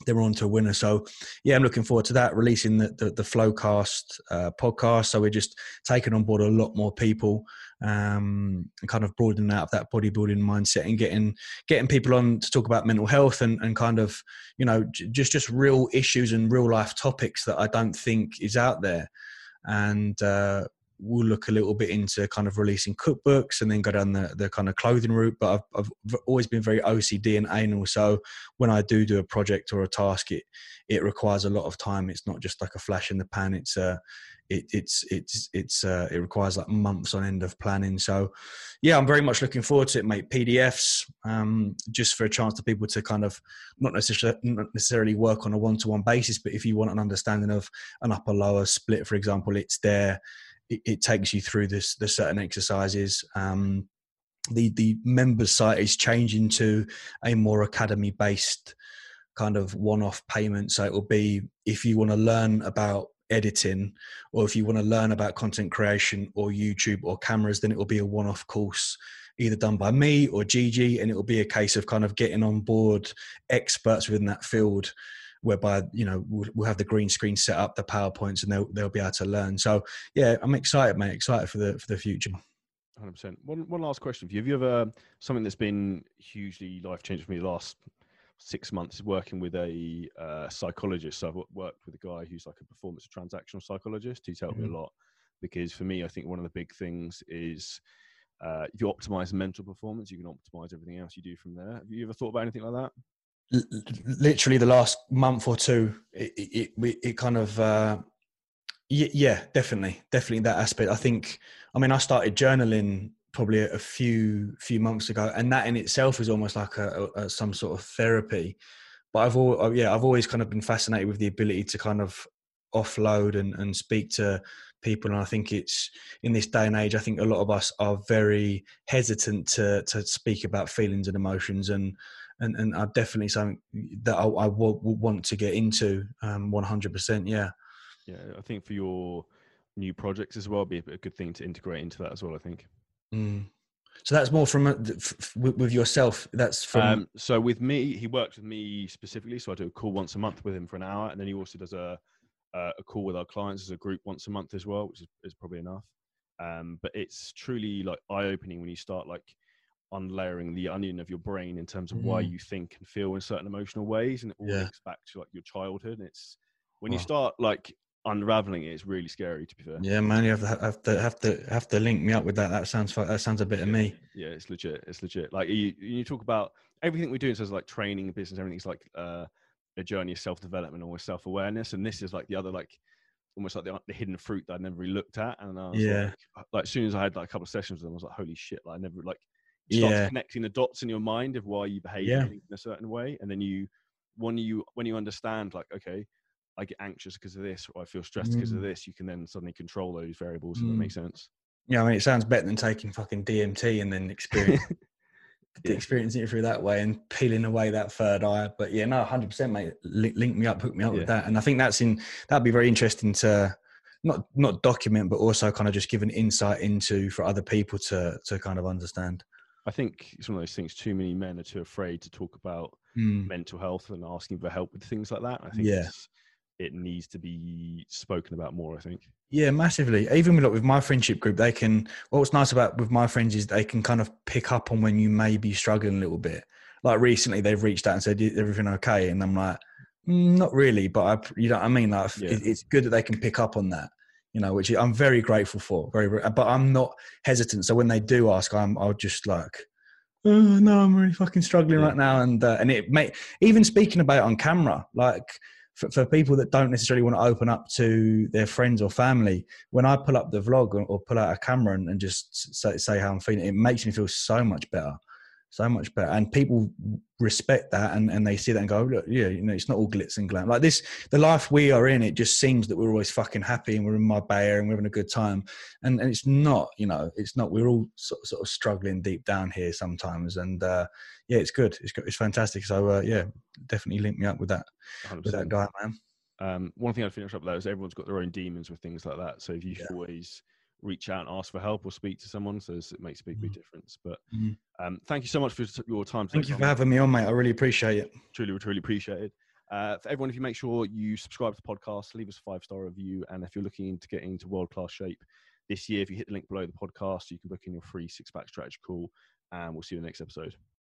they're on to a winner. So yeah, I'm looking forward to that. Releasing the the, the Flowcast uh, podcast, so we're just taking on board a lot more people um, and kind of broadening out of that bodybuilding mindset and getting getting people on to talk about mental health and, and kind of you know j- just just real issues and real life topics that I don't think is out there. And uh, we'll look a little bit into kind of releasing cookbooks and then go down the, the kind of clothing route. But I've, I've always been very OCD and anal. So when I do do a project or a task, it it requires a lot of time. It's not just like a flash in the pan. It's uh, it, it's it's it's uh, it requires like months on end of planning. So yeah, I'm very much looking forward to it, mate. PDFs, um, just for a chance to people to kind of not necessarily not necessarily work on a one to one basis, but if you want an understanding of an upper lower split, for example, it's there. It, it takes you through this the certain exercises. Um, the the members site is changing to a more academy based kind of one off payment. So it will be if you want to learn about editing or if you want to learn about content creation or YouTube or cameras, then it will be a one off course either done by me or Gigi, and it will be a case of kind of getting on board experts within that field whereby you know we'll, we'll have the green screen set up the powerpoints and they'll, they'll be able to learn so yeah i'm excited mate excited for the for the future Hundred percent. One one last question for you. Have you ever something that's been hugely life changing for me the last six months is working with a uh, psychologist. So I've worked with a guy who's like a performance transactional psychologist. He's helped me a lot because for me, I think one of the big things is uh, if you optimize mental performance, you can optimize everything else you do from there. Have you ever thought about anything like that? Literally the last month or two it it, it, kind of uh yeah definitely definitely that aspect. I think i mean i started journaling probably a, few few months ago and that in itself is almost like a, a, some sort of therapy. But i've all yeah i've always kind of been fascinated with the ability to kind of offload and, and speak to people and i think it's in this day and age i think a lot of us are very hesitant to to speak about feelings and emotions and and and are definitely something that I, I want to get into um, 100%. Yeah. Yeah, I think for your new projects as well, be a, good thing to integrate into that as well. I think. Mm. So that's more from uh, f- f- with with yourself. That's from Um, so with me, he works with me specifically. So I do a call once a month with him for an hour, and then he also does a uh, a call with our clients as a group once a month as well, which is, is probably enough. Um, but it's truly like eye opening when you start like unlayering the onion of your brain in terms of why Mm. you think and feel in certain emotional ways, and it all Yeah. links back to like your childhood. And it's when you start like unraveling it, it's really scary. To be fair. yeah, man. You have to have to have to have to link me up with that. That sounds that sounds a bit of me. Yeah, it's legit. It's legit. Like you, you talk about everything we do in terms of like training, business, everything's like uh, a journey of self development or self awareness, and this is like the other like almost like the, the hidden fruit that I never really looked at. And I was Yeah. like, like as soon as I had like a couple of sessions with them, I was like, holy shit! Like I never like you start Yeah. connecting the dots in your mind of why you behave Yeah. in a certain way, and then you when you when you understand like okay. I get anxious because of this, or I feel stressed because of Mm. this. You can then suddenly control those variables, if that Mm. makes sense. Yeah, I mean, it sounds better than taking fucking DMT and then experience [laughs] yeah. experiencing it through that way and peeling away that third eye. But yeah, no, hundred percent, mate. Link, link, me up, hook me up yeah. with that, and I think that's in that'd be very interesting to not not document, but also kind of just give an insight into for other people to to kind of understand. I think it's one of those things. Too many men are too afraid to talk about mm. mental health and asking for help with things like that. I think yeah. it needs to be spoken about more. I think. Yeah, massively. Even with, like, with my friendship group, they can. What's nice about with my friends is they can kind of pick up on when you may be struggling a little bit. Like recently, they've reached out and said, "Everything okay?" And I'm like, mm, "Not really," but I, you know, what I mean, like, yeah. it's good that they can pick up on that you know, which I'm very grateful for. Very, but I'm not hesitant. So when they do ask, I'm I'll just like, oh, no, I'm really fucking struggling yeah. right now, and uh, and it may even speaking about it on camera, like. For, for people that don't necessarily want to open up to their friends or family, when I pull up the vlog or, or pull out a camera and, and just say, say how I'm feeling, it makes me feel so much better so much better. And people respect that and, and they see that and go, look, yeah, you know, it's not all glitz and glam. Like this, the life we are in, it just seems that we're always fucking happy and we're in my Marbella and we're having a good time. And, and it's not, you know, it's not, we're all sort, sort of struggling deep down here sometimes. And uh, yeah, it's good. It's, it's fantastic. So uh, yeah, definitely link me up with that, 100%. with that guy, man. Um, one thing I'd finish up though is everyone's got their own demons with things like that. So if you yeah. always reach out and ask for help or speak to someone. So it makes a big, big mm-hmm. difference. But mm-hmm. um, thank you so much for your time. Thank you for having me on, mate. I really appreciate it. Truly, truly appreciate it. Uh, for everyone, if you make sure you subscribe to the podcast, leave us a five star review. And if you're looking to get into world class shape this year, if you hit the link below the podcast, you can book in your free six pack strategy call. And we'll see you in the next episode.